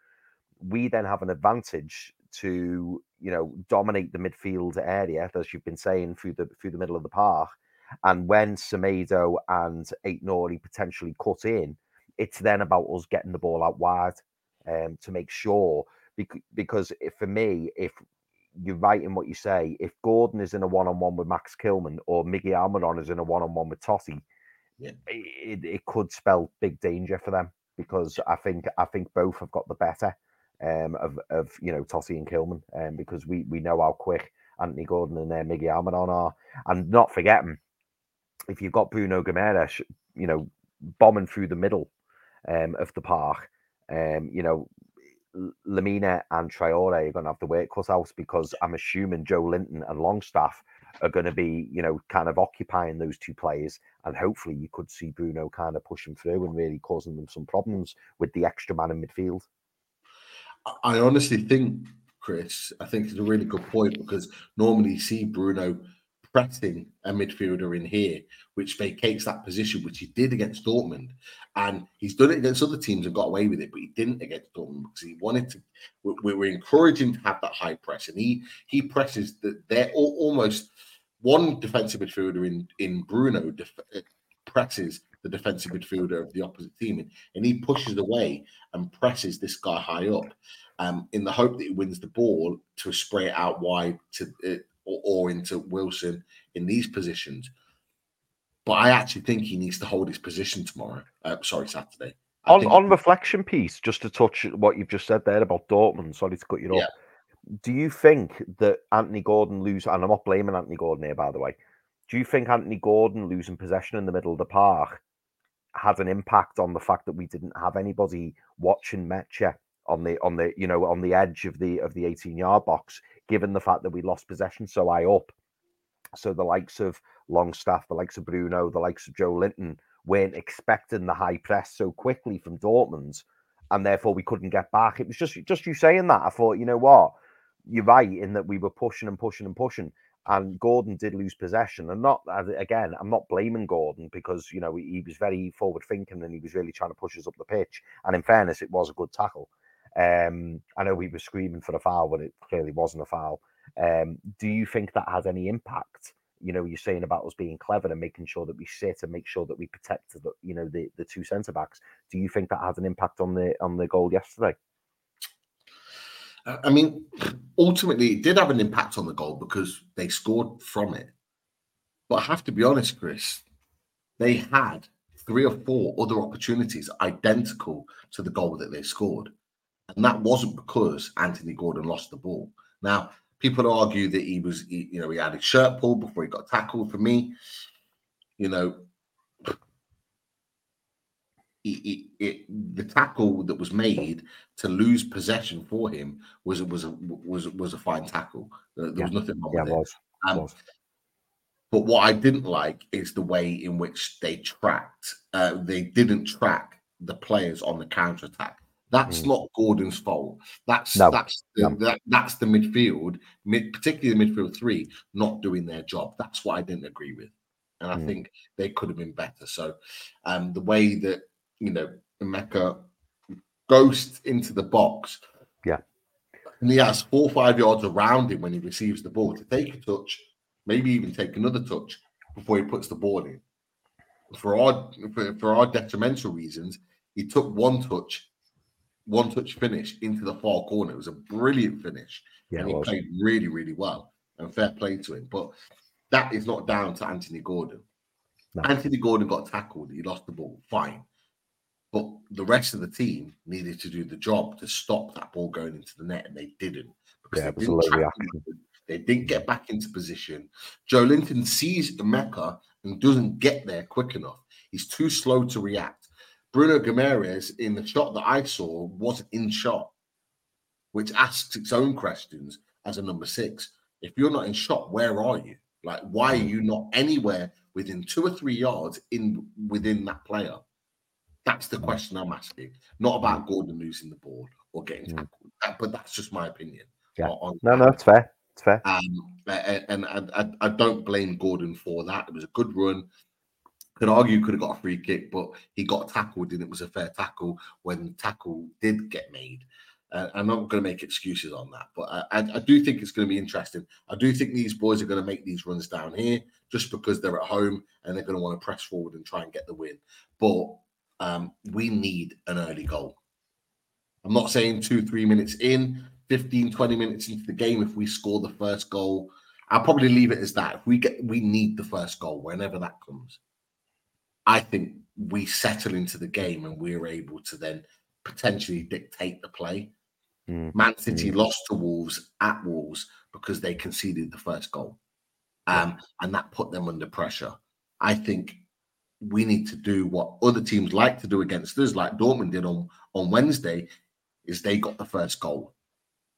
we then have an advantage to you know dominate the midfield area as you've been saying through the through the middle of the park. And when Semedo and Aït-Nouri potentially cut in, it's then about us getting the ball out wide um, to make sure. Because if, for me, if you're right in what you say, if Gordon is in a one on one with Max Kilman or Miggy Almiron is in a one on one with Toti, Yeah. it, it could spell big danger for them because I think I think both have got the better um, of of you know Toti and Kilman um, because we we know how quick Anthony Gordon and uh, Miggy Almiron are, and not forgetting if you've got Bruno Gomes, you know, bombing through the middle um, of the park, um, you know, Lemina and Traore are going to have the work cut out because I'm assuming Joelinton and Longstaff are going to be, you know, kind of occupying those two players. And hopefully you could see Bruno kind of pushing through and really causing them some problems with the extra man in midfield. I honestly think, Chris, I think it's a really good point because normally you see Bruno pressing a midfielder in here, which vacates that position, which he did against Dortmund. And he's done it against other teams and got away with it, but he didn't against Dortmund because he wanted to. We, we were encouraging to have that high press, and he he presses that they're al- almost one defensive midfielder in in Bruno def- presses the defensive midfielder of the opposite team, and, he pushes away and presses this guy high up, um, in the hope that he wins the ball to spray it out wide to uh, or, or into Wilson in these positions. But I actually think he needs to hold his position tomorrow. Uh, sorry, Saturday. I On think- on reflection piece, just to touch what you've just said there about Dortmund. Sorry to cut you Yeah. off. Do you think that Anthony Gordon lose? And I'm not blaming Anthony Gordon here, by the way. Do you think Anthony Gordon losing possession in the middle of the park had an impact on the fact that we didn't have anybody watching Mecha on the on the you know on the edge of the of the 18 yard box, given the fact that we lost possession so high up? So the likes of Longstaff, the likes of Bruno, the likes of Joelinton weren't expecting the high press so quickly from Dortmund, and therefore we couldn't get back. It was just just you saying that. I thought, you know what, you're right in that we were pushing and pushing and pushing, and Gordon did lose possession. And not again, I'm not blaming Gordon because you know he, was very forward thinking and he was really trying to push us up the pitch. And in fairness, it was a good tackle. Um, I know we were screaming for a foul, but it clearly wasn't a foul. Um, do you think that has any impact? You know, you're saying about us being clever and making sure that we sit and make sure that we protect the, you know, the, the two centre backs. Do you think that has an impact on the on the goal yesterday? I mean, ultimately, it did have an impact on the goal because they scored from it. But I have to be honest, Chris, they had three or four other opportunities identical to the goal that they scored. And that wasn't because Anthony Gordon lost the ball. Now, people argue that he was, you know, he had his shirt pulled before he got tackled. For me, you know, he, it, the tackle that was made to lose possession for him was was a, was was a fine tackle. There, there was nothing wrong Yeah, with it it. was. Um, was. But what I didn't like is the way in which they tracked. Uh, they didn't track the players on the counter attack. That's Mm. not Gordon's fault. That's No, that's the, no. that, that's the midfield, mid, particularly the midfield three, not doing their job. That's what I didn't agree with, and I Mm. think they could have been better. So, um, the way that you know Mecca ghosts into the box, Yeah. and he has four or five yards around him when he receives the ball to take a touch, maybe even take another touch before he puts the ball in. For our for, for our detrimental reasons, he took one touch, one touch finish into the far corner. It was a brilliant finish, Yeah, and he played really, really well. And fair play to him. But that is not down to Anthony Gordon. No. Anthony Gordon got tackled. He lost the ball. Fine. But the rest of the team needed to do the job to stop that ball going into the net, and they didn't. Yeah, they it was a didn't. They didn't get back into position. Joelinton sees the Mecca and doesn't get there quick enough. He's too slow to react. Bruno Gomes in the shot that I saw wasn't in shot, which asks its own questions as a number six. If you're not in shot, where are you? Like, why are you not anywhere within two or three yards in within that player? That's the question I'm asking. Not about Gordon losing the ball or getting Mm. tackled. That- but that's just my opinion. Yeah. on- No, no, it's fair. It's fair. Um, and I, I, I don't blame Gordon for that. It was a good run. Could argue could have got a free kick, but he got tackled and it was a fair tackle when the tackle did get made. Uh, I'm not going to make excuses on that, but I, I, I do think it's going to be interesting. I do think these boys are going to make these runs down here just because they're at home and they're going to want to press forward and try and get the win. But um, we need an early goal. I'm not saying two, three minutes in, 15, 20 minutes into the game, if we score the first goal, I'll probably leave it as that. If we get, we need the first goal whenever that comes. I think we settle into the game and we're able to then potentially dictate the play. Mm. Man City lost to Wolves at Wolves because they conceded the first goal. Um, and that put them under pressure. I think we need to do what other teams like to do against us, like Dortmund did on, on Wednesday, is they got the first goal.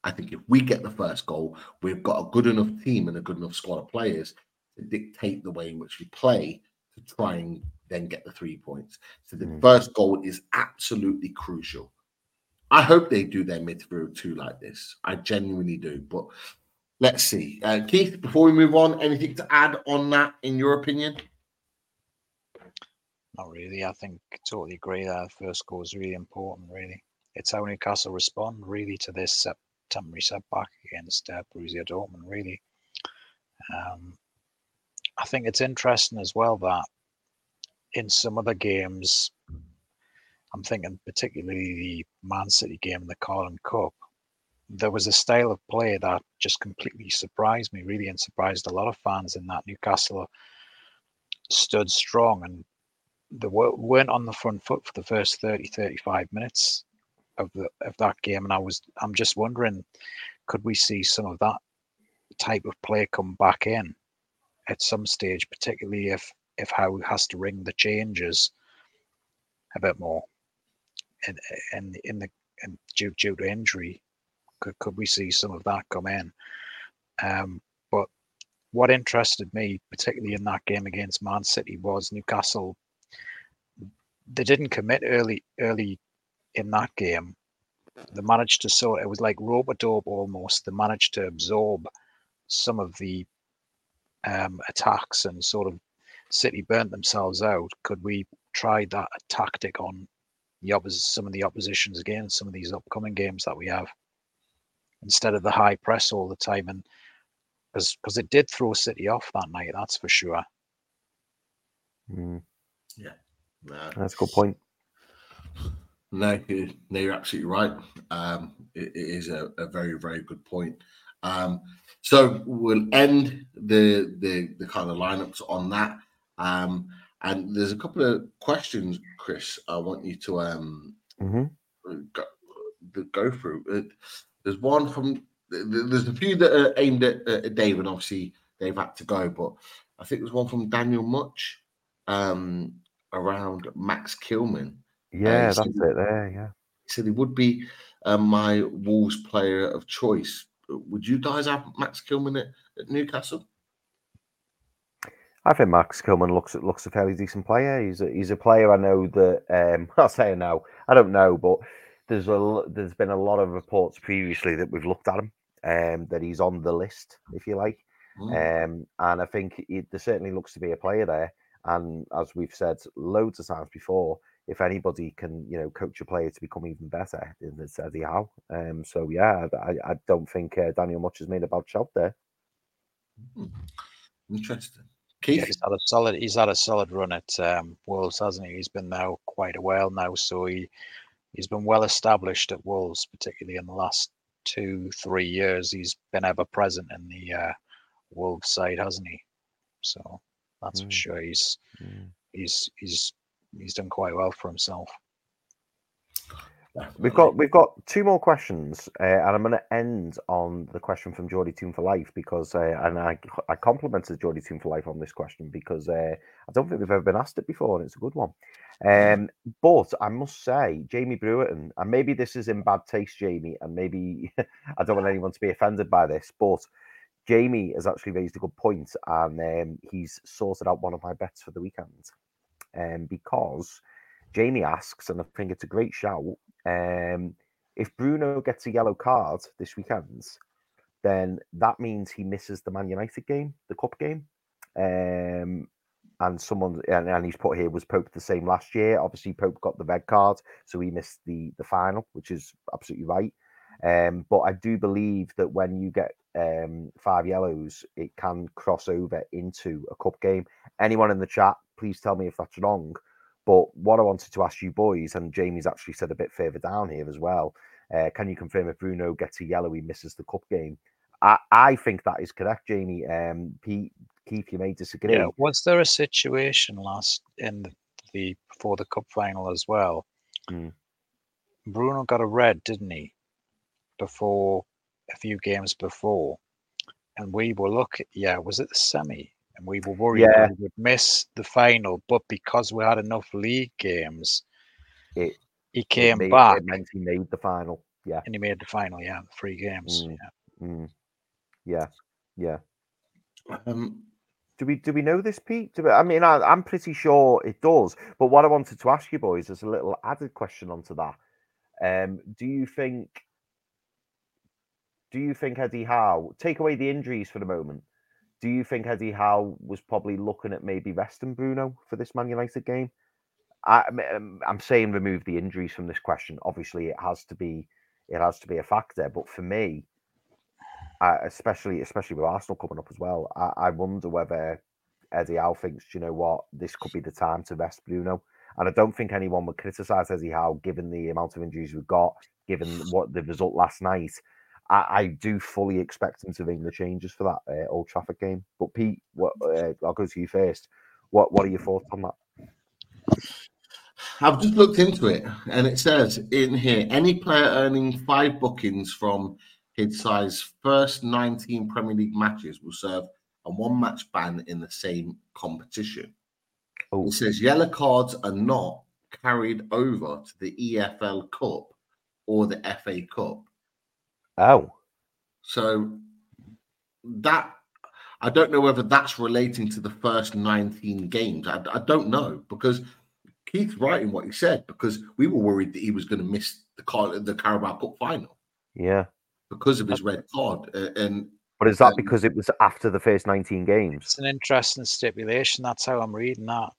I think if we get the first goal, we've got a good enough team and a good enough squad of players to dictate the way in which we play to try and then get the three points. So the Mm. first goal is absolutely crucial. I hope they do their midfield too like this. I genuinely do. But let's see. Uh, Keith, before we move on, anything to add on that in your opinion? Not really. I think totally agree that first goal is really important. Really, it's how Newcastle respond really to this set, temporary setback against uh, Borussia Dortmund. Really, um, I think it's interesting as well that in some other games, I'm thinking particularly the Man City game in the Carling Cup, there was a style of play that just completely surprised me, really, and surprised a lot of fans in that Newcastle stood strong and they were- weren't on the front foot for the first 30, 35 minutes of the of that game. And I was I'm just wondering, could we see some of that type of play come back in at some stage, particularly if if Howe has to ring the changes a bit more and and in the and due due to injury, could could we see some of that come in? Um, but what interested me, particularly in that game against Man City, was Newcastle. They didn't commit early early in that game. They managed to sort it was like rope a dope almost. They managed to absorb some of the um, attacks and sort of City burnt themselves out. Could we try that tactic on the oppos- some of the oppositions again, some of these upcoming games that we have, instead of the high press all the time? And because it did throw City off that night, that's for sure. Mm, No, that's a good point. no, no, you're absolutely right. Um, it, it is a, a very, very good point. Um, so we'll end the, the the kind of lineups on that. Um, and there's a couple of questions, Chris. I want you to um, hmm go, the- go through. Uh, There's one from. th- th- There's a few that are aimed at, at Dave, and obviously they've had to go. But I think there's one from Daniel Much um, around Max Kilman. Yeah, so- that's it there. Yeah. He said he would be uh, my Wolves player of choice. Would you guys have Max Kilman at, at Newcastle? I think Max Kilman looks looks a fairly decent player. He's a, he's a player I know that um, I'll say I know. I don't know, but there's a there's been a lot of reports previously that we've looked at him, um, that he's on the list, if you like, Mm. um, and I think it, there certainly looks to be a player there. And as we've said loads of times before, if anybody can you know coach a player to become even better, it's Eddie Howe. Um, so yeah, I, I don't think uh, Daniel Much has made a bad job there. Interesting. Yeah, Keith? he's had a solid. He's had a solid run at um, Wolves, hasn't he? He's been there quite a while now, so he he's been well established at Wolves, particularly in the last two, three years. He's been ever present in the uh, Wolves side, hasn't he? So that's for Mm. sure. He's Mm. he's he's he's done quite well for himself. We've got we've got two more questions, uh, and I'm going to end on the question from Geordie Team for Life because, uh, and I I complimented Geordie Team for Life on this question because uh, I don't think we've ever been asked it before, and it's a good one. Um, but I must say, Jamie Brewerton, and maybe this is in bad taste, Jamie, and maybe I don't want anyone to be offended by this, but Jamie has actually raised a good point, and um, he's sorted out one of my bets for the weekend, um, because Jamie asks, and I think it's a great shout. Um, if Bruno gets a yellow card this weekend, then that means he misses the Man United game, the cup game. Um, and someone and, and he's put here was Pope the same last year. Obviously, Pope got the red card, so he missed the the final, which is absolutely right. Um, but I do believe that when you get um, five yellows, it can cross over into a cup game. Anyone in the chat, please tell me if that's wrong. But what I wanted to ask you boys, and Jamie's actually said a bit further down here as well, uh, can you confirm if Bruno gets a yellow, he misses the cup game? I, I think that is correct, Jamie. Um, Pete, Keith, you may disagree. Yeah, was there a situation last in the, the before the cup final as well? Hmm. Bruno got a red, didn't he? Before a few games before, and we were looking. Yeah, was it the semi? And we were worried Yeah. that we would miss the final, but because we had enough league games, It- he It came made- back It meant he made the final. Yeah. and he made the final. Yeah, three games. Mm. Yeah. Mm. Yeah. Yeah. Um, Do we do we know this, Pete? Do we, I mean, I, I'm pretty sure it does. But what I wanted to ask you boys is a little added question onto that. Um, do you think? Do you think Eddie Howe take away the injuries for the moment? Do you think Eddie Howe was probably looking at maybe resting Bruno for this Man United game? I, I'm- I'm saying remove the injuries from this question. Obviously, it has to be it has to be a factor. But for me, uh, especially especially with Arsenal coming up as well, I, I wonder whether Eddie Howe thinks, you know what, this could be the time to rest Bruno. And I don't think anyone would criticise Eddie Howe given the amount of injuries we've got, given what the result last night. I, I do fully expect him to ring the changes for that uh, Old Trafford game. But Pete, what, uh, I'll go to you first. What What are your thoughts on that? I've just looked into it, and it says in here any player earning five bookings from his size first 19 Premier League matches will serve a one match ban in the same competition. Oh. It says yellow cards are not carried over to the EFL Cup or the FA Cup. Oh, So that I don't know whether that's relating to the first 19 games. I, I don't know because Keith's right in what he said because we were worried that he was going to miss the Car- the Carabao Cup final yeah. because of his red card. Uh, and But is that Um, because it was after the first 19 games? It's an interesting stipulation. That's how I'm reading that.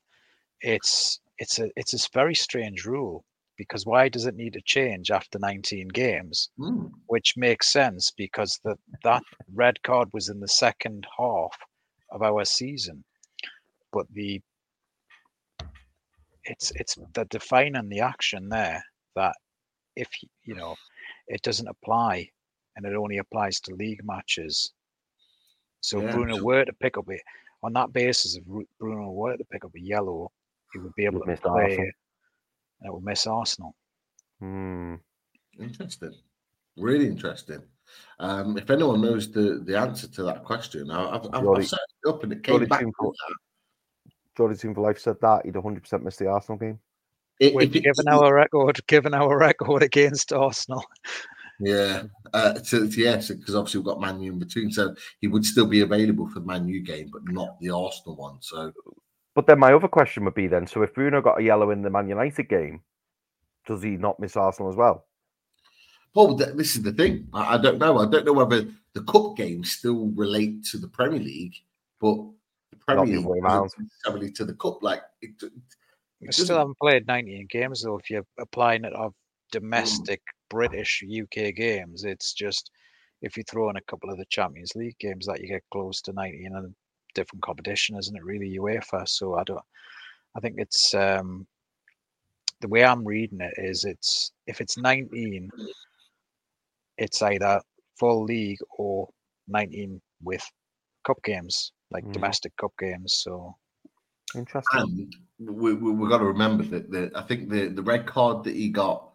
It's it's a it's a very strange rule because why does it need to change after 19 games? hmm, Which makes sense because the that red card was in the second half of our season, but the it's it's the defining the action there that if you know it doesn't apply and it only applies to league matches. So Yeah, Bruno were to pick up a on that basis, if Bruno were to pick up a yellow, he would be able to play Arsenal. And it would miss Arsenal. Hmm. interesting, really interesting. Um, if anyone knows the, the answer to that question, I, I've, I've, Geordie- I've searched it up and it came Geordie back. Toon with for- Geordie Toon for Life said that he'd 100% missed the Arsenal game. that. If- Which, if it- given our record, given our record against Arsenal, Yeah, uh, to, to- yes, because obviously we've got Man U in between, so he would still be available for the Man U game, but not the Arsenal one. So But then my other question would be then so if Bruno got a yellow in the Man United game, does he not miss Arsenal as well? Well, this is the thing. I, I don't know. I don't know whether the cup games still relate to the Premier League, but the Premier the League other way doesn't necessarily to the cup. Like it, it we doesn't- still haven't played 19 games though. If you're applying it of domestic hmm. British UK games, it's just if you throw in a couple of the Champions League games that you get close to 90 in a different competition, isn't it? Really UEFA. So I don't. I think it's um, the way I'm reading it is it's if it's 19, it's either full league or 19 with cup games like Mm. domestic cup games. So Interesting. and we, we, we've got to remember that the, I think the, the red card that he got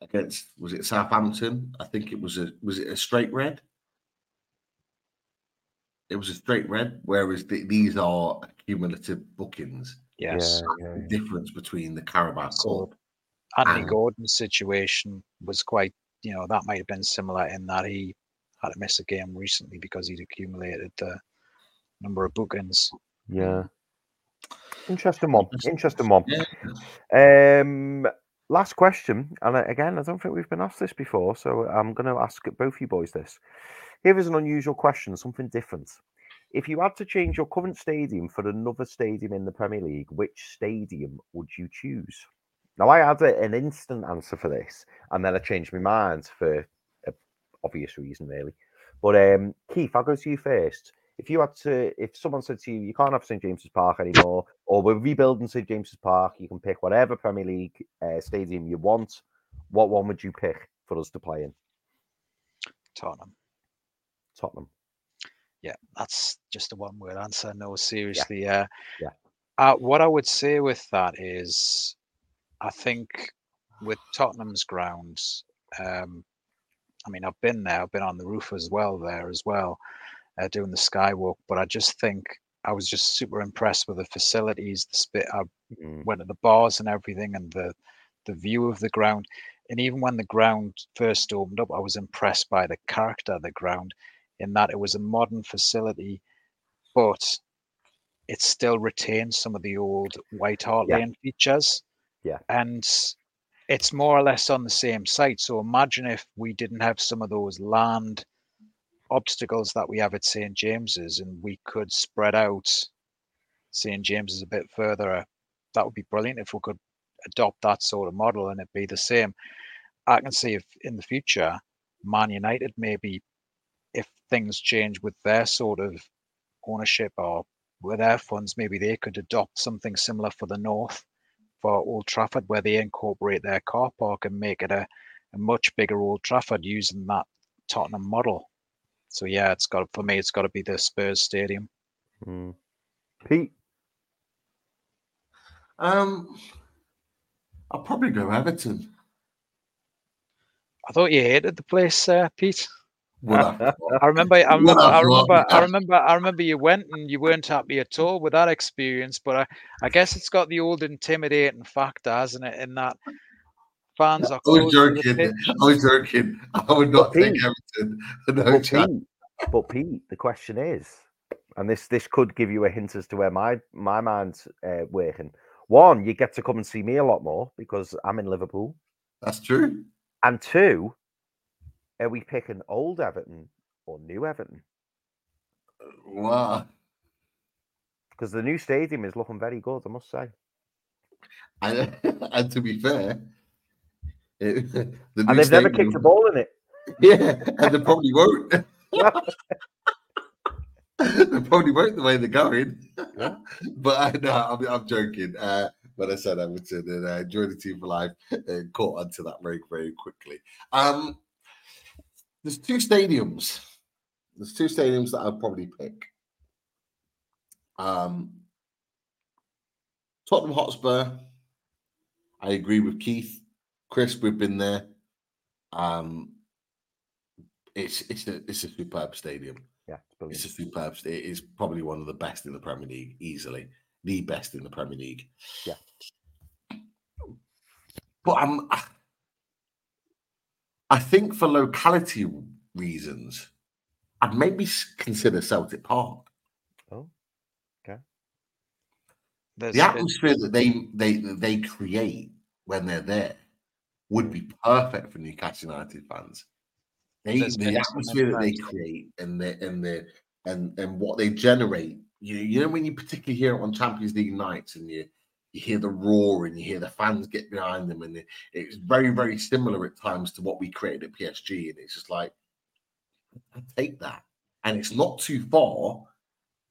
against was it Southampton? I think it was a was it a straight red? It was a straight red, whereas the, these are cumulative bookings. yes. Yeah, yeah, The yeah. difference between the Carabao So- Cup. Anthony And- Gordon's situation was quite, you know, that might have been similar in that he had to miss a game recently because he'd accumulated the number of bookings. Yeah. Interesting one. Interesting one. Yeah. Um, last question, and again, I don't think we've been asked this before, so I'm going to ask both you boys this. Here is an unusual question, something different. If you had to change your current stadium for another stadium in the Premier League, which stadium would you choose? Now, I had an instant answer for this, and then I changed my mind for a obvious reason, really. But um, Keith, I'll go to you first. If you had to, if someone said to you, you can't have St James's Park anymore, or we're rebuilding St James's Park, you can pick whatever Premier League uh, stadium you want. What one would you pick for us to play in? Tottenham. Tottenham. Yeah, that's just a one word answer. No, seriously. Uh, Yeah. Uh, what I would say with that is, I think with Tottenham's grounds, um, I mean, I've been there, I've been on the roof as well there as well, uh, doing the skywalk, but I just think I was just super impressed with the facilities, the spit. I Mm. went to the bars and everything, and the the view of the ground. And even when the ground first opened up, I was impressed by the character of the ground, in that it was a modern facility, but it still retains some of the old White Hart Yeah. Lane features. Yeah. And it's more or less on the same site. So imagine if we didn't have some of those land obstacles that we have at St. James's and we could spread out St. James's a bit further. uh, That would be brilliant if we could adopt that sort of model and it be the same. I can see if in the future Man United maybe if things change with their sort of ownership or with their funds, maybe they could adopt something similar for the north for Old Trafford where they incorporate their car park and make it a, a much bigger Old Trafford using that Tottenham model. So yeah, it's got for me it's gotta be the Spurs stadium. Mm. Pete, Um, I'll probably go Everton. I thought you hated the place, uh, Pete. Would I? I remember, I remember, I remember, I remember, I remember you went and you weren't happy at all with that experience. But I, I guess it's got the old intimidating factor, hasn't it? In that fans are I was close to the joking. I was joking. I would not But take Pete- Everton. No but. Pete, but Pete, the question is, and this this could give you a hint as to where my my mind's uh, working. One, you get to come and see me a lot more because I'm in Liverpool, That's true. and two, are we picking old Everton or new Everton? Wow. Because the new stadium is looking very good, I must say. And, and to be fair, it, the And they've never kicked a ball in it. Yeah, and they probably won't. they probably won't the way they're going. Yeah. but I know I'm, I'm joking. Uh, but I said Everton and uh, joined the team for life and caught onto that very, very quickly. Um, there's two stadiums. There's two stadiums that I'd probably pick. Um, Tottenham Hotspur. I agree with Keith. Chris, we've been there. Um, it's it's a it's a superb stadium. Yeah, it's. It's a superb. It is probably one of the best in the Premier League, easily the best in the Premier League. Yeah. But I'm. I think for locality reasons, I'd maybe consider Celtic Park. Oh, okay. There's The been- atmosphere that they they that they create when they're there would be perfect for Newcastle United fans. They, the atmosphere that they create and the and the and and what they generate. You you know when you particularly hear it on Champions League nights and you you hear the roar and you hear the fans get behind them and it, it's very very similar at times to what we created at PSG and it's just like I take that and it's not too far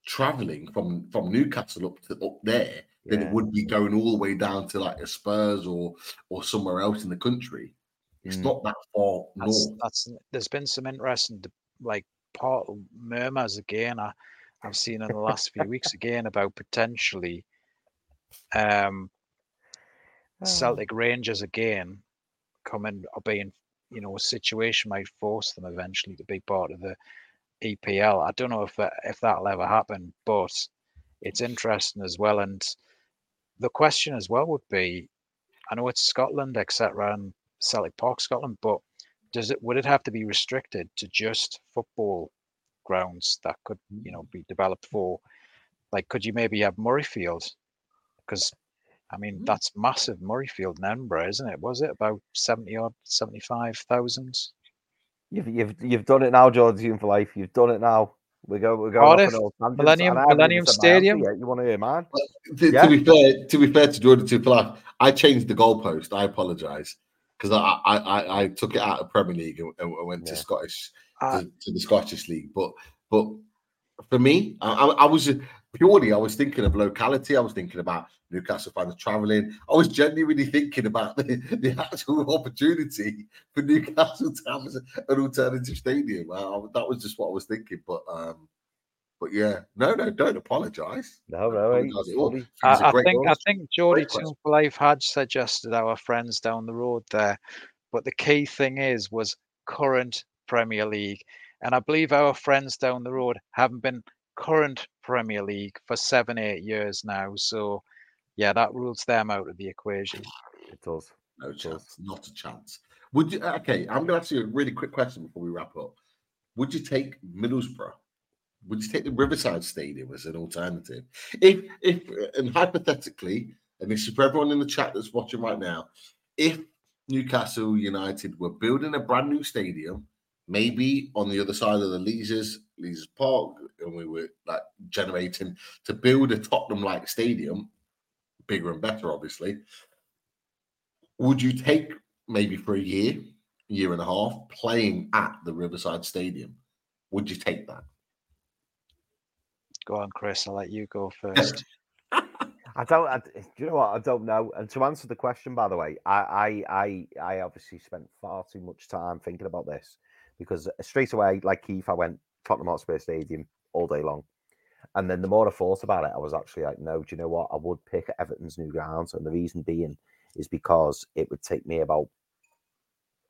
traveling from from Newcastle up to up there than Yeah. it would be going all the way down to like a Spurs or or somewhere else in the country. It's Mm. not that far that's, north. that's there's been some interesting de- like part murmurs again I, I've seen in the last few weeks again about potentially um Oh. Celtic Rangers again coming or being you know a situation might force them eventually to be part of the EPL. I don't know if that, if that'll ever happen, but it's interesting as well. And the question as well would be, I know it's Scotland, etc., and Celtic Park, Scotland, but does it would it have to be restricted to just football grounds that could you know be developed for? Like, could you maybe have Murrayfield? Because I mean, hmm. that's massive Murrayfield in Edinburgh, isn't it? Was it about 70 odd, 75,000? You've you've you've done it now, Jordan for life. You've done it now. We go we're going Cardiff, off on all tangents, Millennium- and I haven't even Millennium said my answer Stadium. yet. You want to hear mine? To, Yeah. to be fair, to be fair to Jordan to life, I changed the goalpost. I apologize. because I, I I I took it out of Premier League and, and went to Scottish Uh, to, to the Scottish League. But but for me, I, I, I was purely I was thinking of locality. I was thinking about Newcastle fans traveling. I was genuinely thinking about the, the actual opportunity for Newcastle to have an alternative stadium. I, I- that was just what I was thinking. But um, but yeah, no, no, don't apologise. No, no, hey, Apologise it's at all. funny. It's a I, I great think I think Geordie Great for Life had suggested our friends down the road there, but the key thing is was current Premier League, and I believe our friends down the road haven't been current Premier League for seven eight years now. So yeah, that rules them out of the equation. It does. No does. chance, not a chance. Would you? Okay, I'm going to ask you a really quick question before we wrap up. Would you take Middlesbrough? Would you take the Riverside Stadium as an alternative? If, if, and hypothetically, and this is for everyone in the chat that's watching right now, if Newcastle United were building a brand new stadium, maybe on the other side of the Leazes, Leazes Park, and we were like generating to build a Tottenham-like stadium, bigger and better, obviously would you take maybe for a year, year and a half, playing at the Riverside Stadium? Would you take that? Go on, Chris. I'll let you go first. I don't. I, do you know what? I don't know. And to answer the question, by the way, I, I, I, I obviously spent far too much time thinking about this because straight away, like Keith, I went Tottenham Hotspur Stadium all day long, and then the more I thought about it, I was actually like, no. Do you know what? I would pick Everton's new grounds, and the reason being is because it would take me about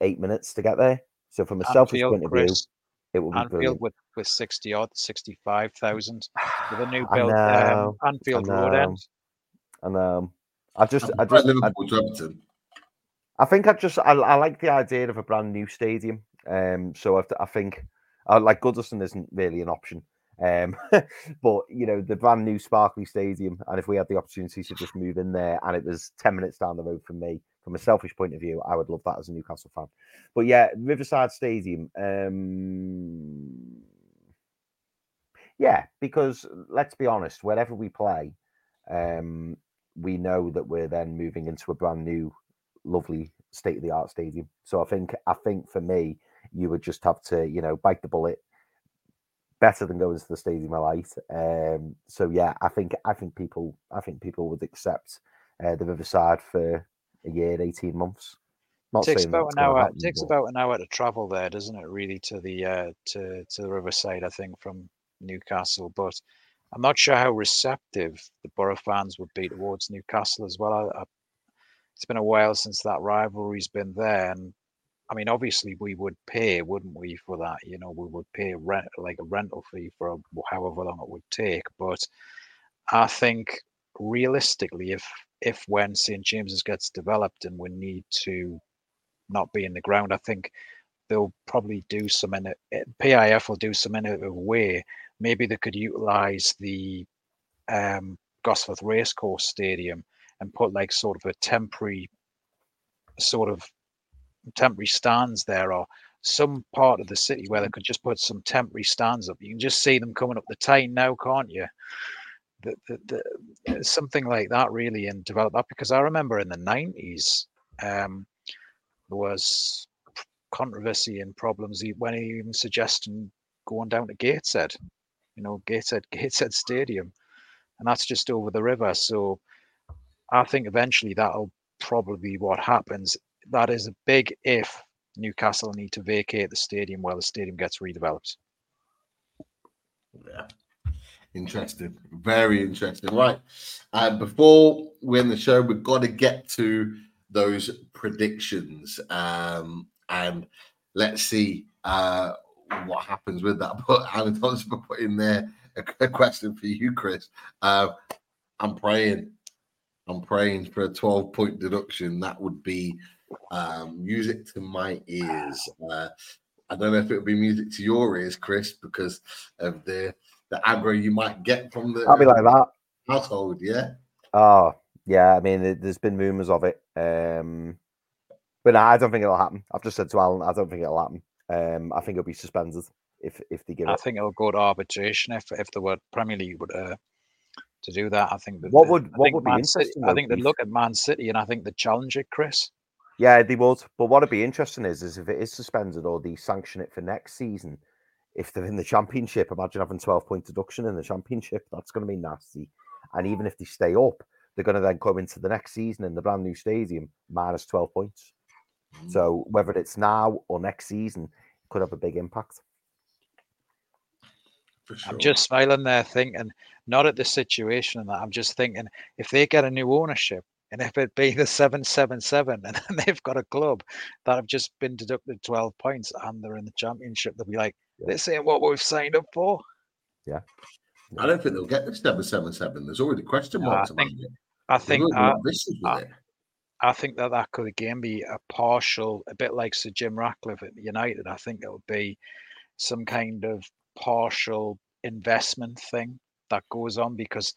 eight minutes to get there. So from a selfish Anfield, point of view, Chris. it would be Anfield brilliant. with with sixty odd, sixty five thousand with a new I build. Um, Anfield I Road end. And um, I just, I prefer just, I, Liverpool to Everton. I think I just I, I like the idea of a brand new stadium. Um, so I, I think uh, like Goodison isn't really an option. Um, but you know the brand new sparkly stadium, and if we had the opportunity to just move in there, and it was ten minutes down the road from me, from a selfish point of view, I would love that as a Newcastle fan. But yeah, Riverside Stadium. Um, yeah, because let's be honest, wherever we play, um, we know that we're then moving into a brand new, lovely state of the art stadium. So I think I think for me, you would just have to, you know, bite the bullet. Better than going to the stadium like. Um, so yeah, I think I think people I think people would accept uh, the Riverside for a year, eighteen months. Not takes about an hour. happen, It takes but- about an hour to travel there, doesn't it? Really, to the uh, to to the Riverside, I think from Newcastle. But I'm not sure how receptive the Boro fans would be towards Newcastle as well. I, I, it's been a while since that rivalry's been there, and I mean, obviously, we would pay, wouldn't we, for that? You know, we would pay rent like a rental fee for however long it would take. But I think realistically, if if when St James's gets developed and we need to not be in the ground, I think they'll probably do some in it. PIF will do some in innovative way. Maybe they could utilize the um, Gosforth Racecourse Stadium and put like sort of a temporary sort of temporary stands there or some part of the city where they could just put some temporary stands up. You can just see them coming up the Tyne now, can't you? The, the, the, something like that really and develop that because I remember in the 90s um, there was controversy and problems when he even suggested going down to Gateshead, you know, Gateshead, Gateshead Stadium, and that's just over the river. So I think eventually that'll probably be what happens. That is a big if Newcastle need to vacate the stadium while the stadium gets redeveloped. Yeah. Interesting. Very interesting. Right. Uh, before we end the show, we've got to get to those predictions. Um, and let's see uh, what happens with that. But Anato's put in there a, a question for you, Chris. Uh, I'm praying. I'm praying for a 12 point deduction. That would be um, music to my ears. Uh, I don't know if it would be music to your ears, Chris, because of the the aggro you might get from the I'll be like that. household. Yeah. Oh, yeah. I mean, there's been rumours of it. Um, but no, I don't think it'll happen. I've just said to Alan, I don't think it'll happen. Um, I think it'll be suspended if if they give I it. think it'll go to arbitration if if the word Premier League would uh, to do that. I think that What would- I what think would be Man City, interesting I think they look at Man City and I think they challenge it, Chris. Yeah, they would. But what'd be interesting is, is if it is suspended or they sanction it for next season, if they're in the championship, imagine having 12 point deduction in the championship. That's going to be nasty. And even if they stay up, they're going to then come into the next season in the brand new stadium minus 12 points. Mm. So whether it's now or next season, it could have a big impact. Sure. I'm just smiling there, thinking not at the situation and that. I'm just thinking if they get a new ownership and if it be the 777 and then they've got a club that have just been deducted 12 points and they're in the championship, they'll be like, this ain't what we've signed up for. Yeah i don't think they'll get the 777. There's already question No, I marks about think- it. I think already uh, got issues with uh, it. I think that that could again be a partial, a bit like Sir Jim Ratcliffe at United. I think it would be some kind of partial investment thing that goes on because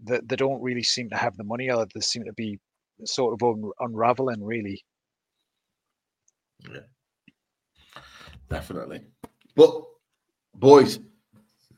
they, they don't really seem to have the money or they seem to be sort of un- unraveling really. Definitely. But boys,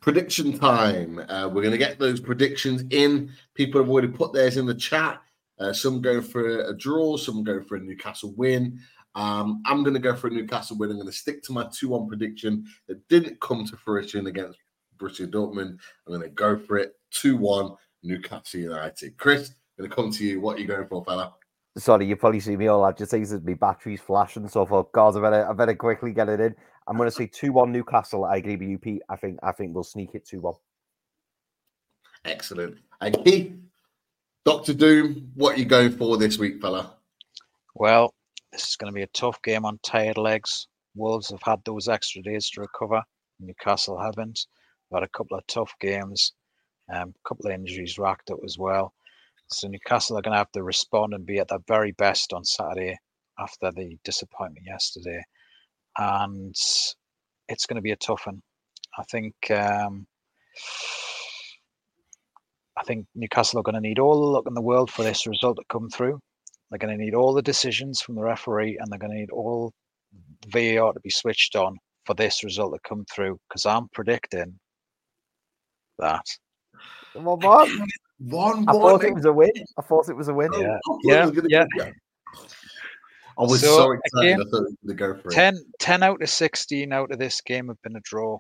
prediction time. Uh, we're going to get those predictions in. People have already put theirs in the chat. Uh, some go for a draw, some go for a Newcastle win. Um, I'm going to go for a Newcastle win. I'm going to stick to my 2 1 prediction that didn't come to fruition against Borussia Dortmund. I'm going to go for it 2 1 Newcastle United. Chris, I'm going to come to you. What are you going for, fella? Sorry, you probably see me all agitated. My battery's flashing, so I thought, God, I better, I better quickly get it in. I'm going to say two one Newcastle. I agree with you, Pete. I think, I think we'll sneak it two one. Excellent. And Keith, Doctor Doom, what are you going for this week, fella? Well, this is going to be a tough game on tired legs. Wolves have had those extra days to recover. Newcastle haven't. They've had a couple of tough games, um, a couple of injuries racked up as well. So Newcastle are going to have to respond and be at their very best on Saturday after the disappointment yesterday, and it's going to be a tough one. I think. Um, I think Newcastle are going to need all the luck in the world for this result to come through. They're going to need all the decisions from the referee, and they're going to need all VAR to be switched on for this result to come through. Because I'm predicting that. Well, what? One, I thought it was a win. I thought it was a win. Oh, Yeah, I yeah, yeah. I was So, so, excited. again, I thought it was to go for it. 10, 10 out of 16 out of this game have been a draw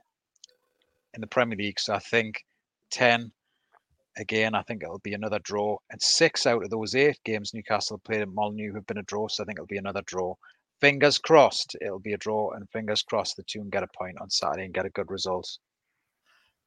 in the Premier League. So I think 10, again, I think it'll be another draw. And six out of those eight games Newcastle played at Molineux have been a draw. So I think it'll be another draw. Fingers crossed it'll be a draw. And fingers crossed the two can get a point on Saturday and get a good result.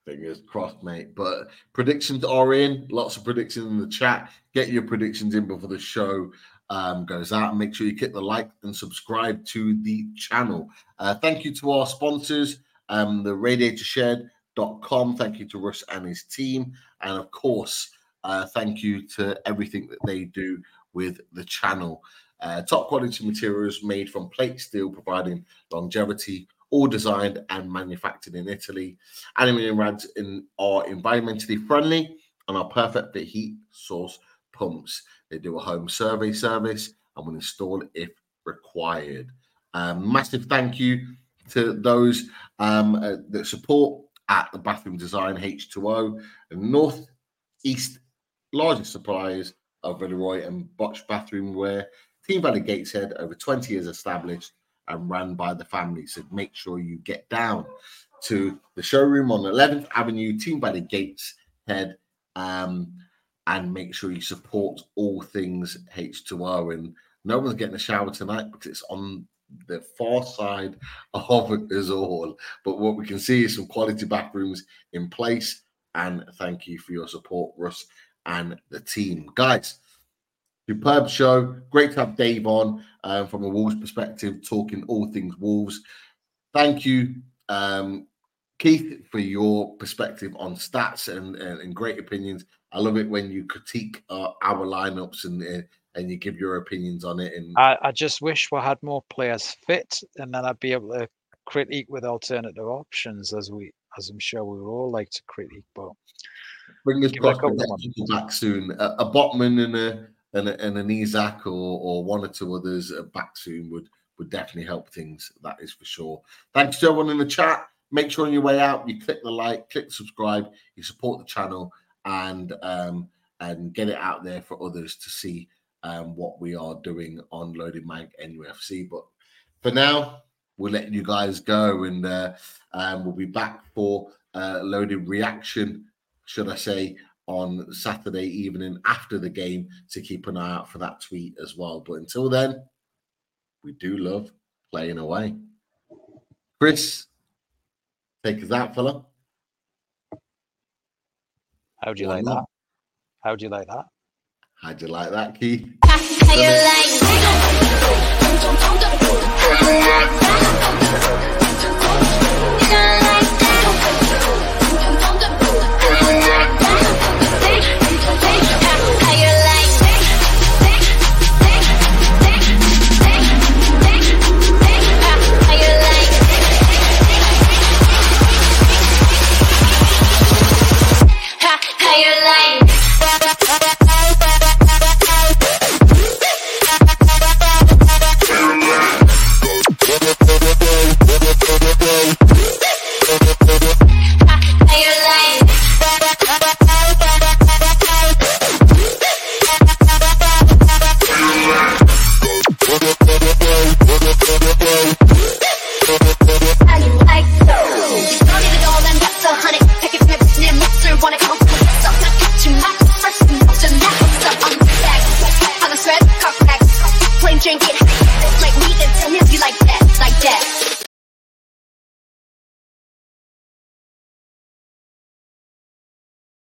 Fingers crossed, mate. But predictions are in. Lots of predictions in the chat. Get your predictions in before the show um, goes out. And make sure you click the like and subscribe to the channel. Uh, thank you to our sponsors, um, the radiatorshed.com. Thank you to Russ and his team. And of course, uh, thank you to everything that they do with the channel. Uh, top quality materials made from plate steel, providing longevity, all designed and manufactured in Italy. Aluminium rads in, are environmentally friendly and are perfect for heat source pumps. They do a home survey service and will install if required. Um, massive thank you to those um, uh, that support at the Bathroom Design H2O, the Northeast largest suppliers of Villeroy and Boch bathroom wear. Team Valley Gateshead, over 20 years established and run by the family. So make sure you get down to the showroom on 11th Avenue, Team Valley Gateshead, um, and make sure you support all things H2O. And no one's getting a shower tonight because it's on the far side of us all. But what we can see is some quality bathrooms in place. And thank you for your support, Russ and the team. Guys, superb show. Great to have Dave on um, from a Wolves perspective, talking all things Wolves. Thank you, um, Keith, for your perspective on stats and, and, and great opinions. I love it when you critique uh, our lineups and uh, and you give your opinions on it. And I, I just wish we had more players fit and then I'd be able to critique with alternative options as we as I'm sure we would all like to critique, but fingers a crossed we couple get of people back soon. A, a Botman and a and, and an Isak or, or one or two others back soon would would definitely help things. That is for sure. Thanks to everyone in the chat. Make sure on your way out you click the like, click subscribe, you support the channel, and um, and get it out there for others to see um, what we are doing on Loaded Mag NUFC. But for now, we're letting you guys go and uh, um, we'll be back for uh, Loaded Reaction, should I say, on Saturday evening after the game to keep an eye out for that tweet as well. But until then, we do love playing away. Chris, take us out, fella. How'd you Why like not? that? How'd you like that? How'd you like that, Keith? How you like?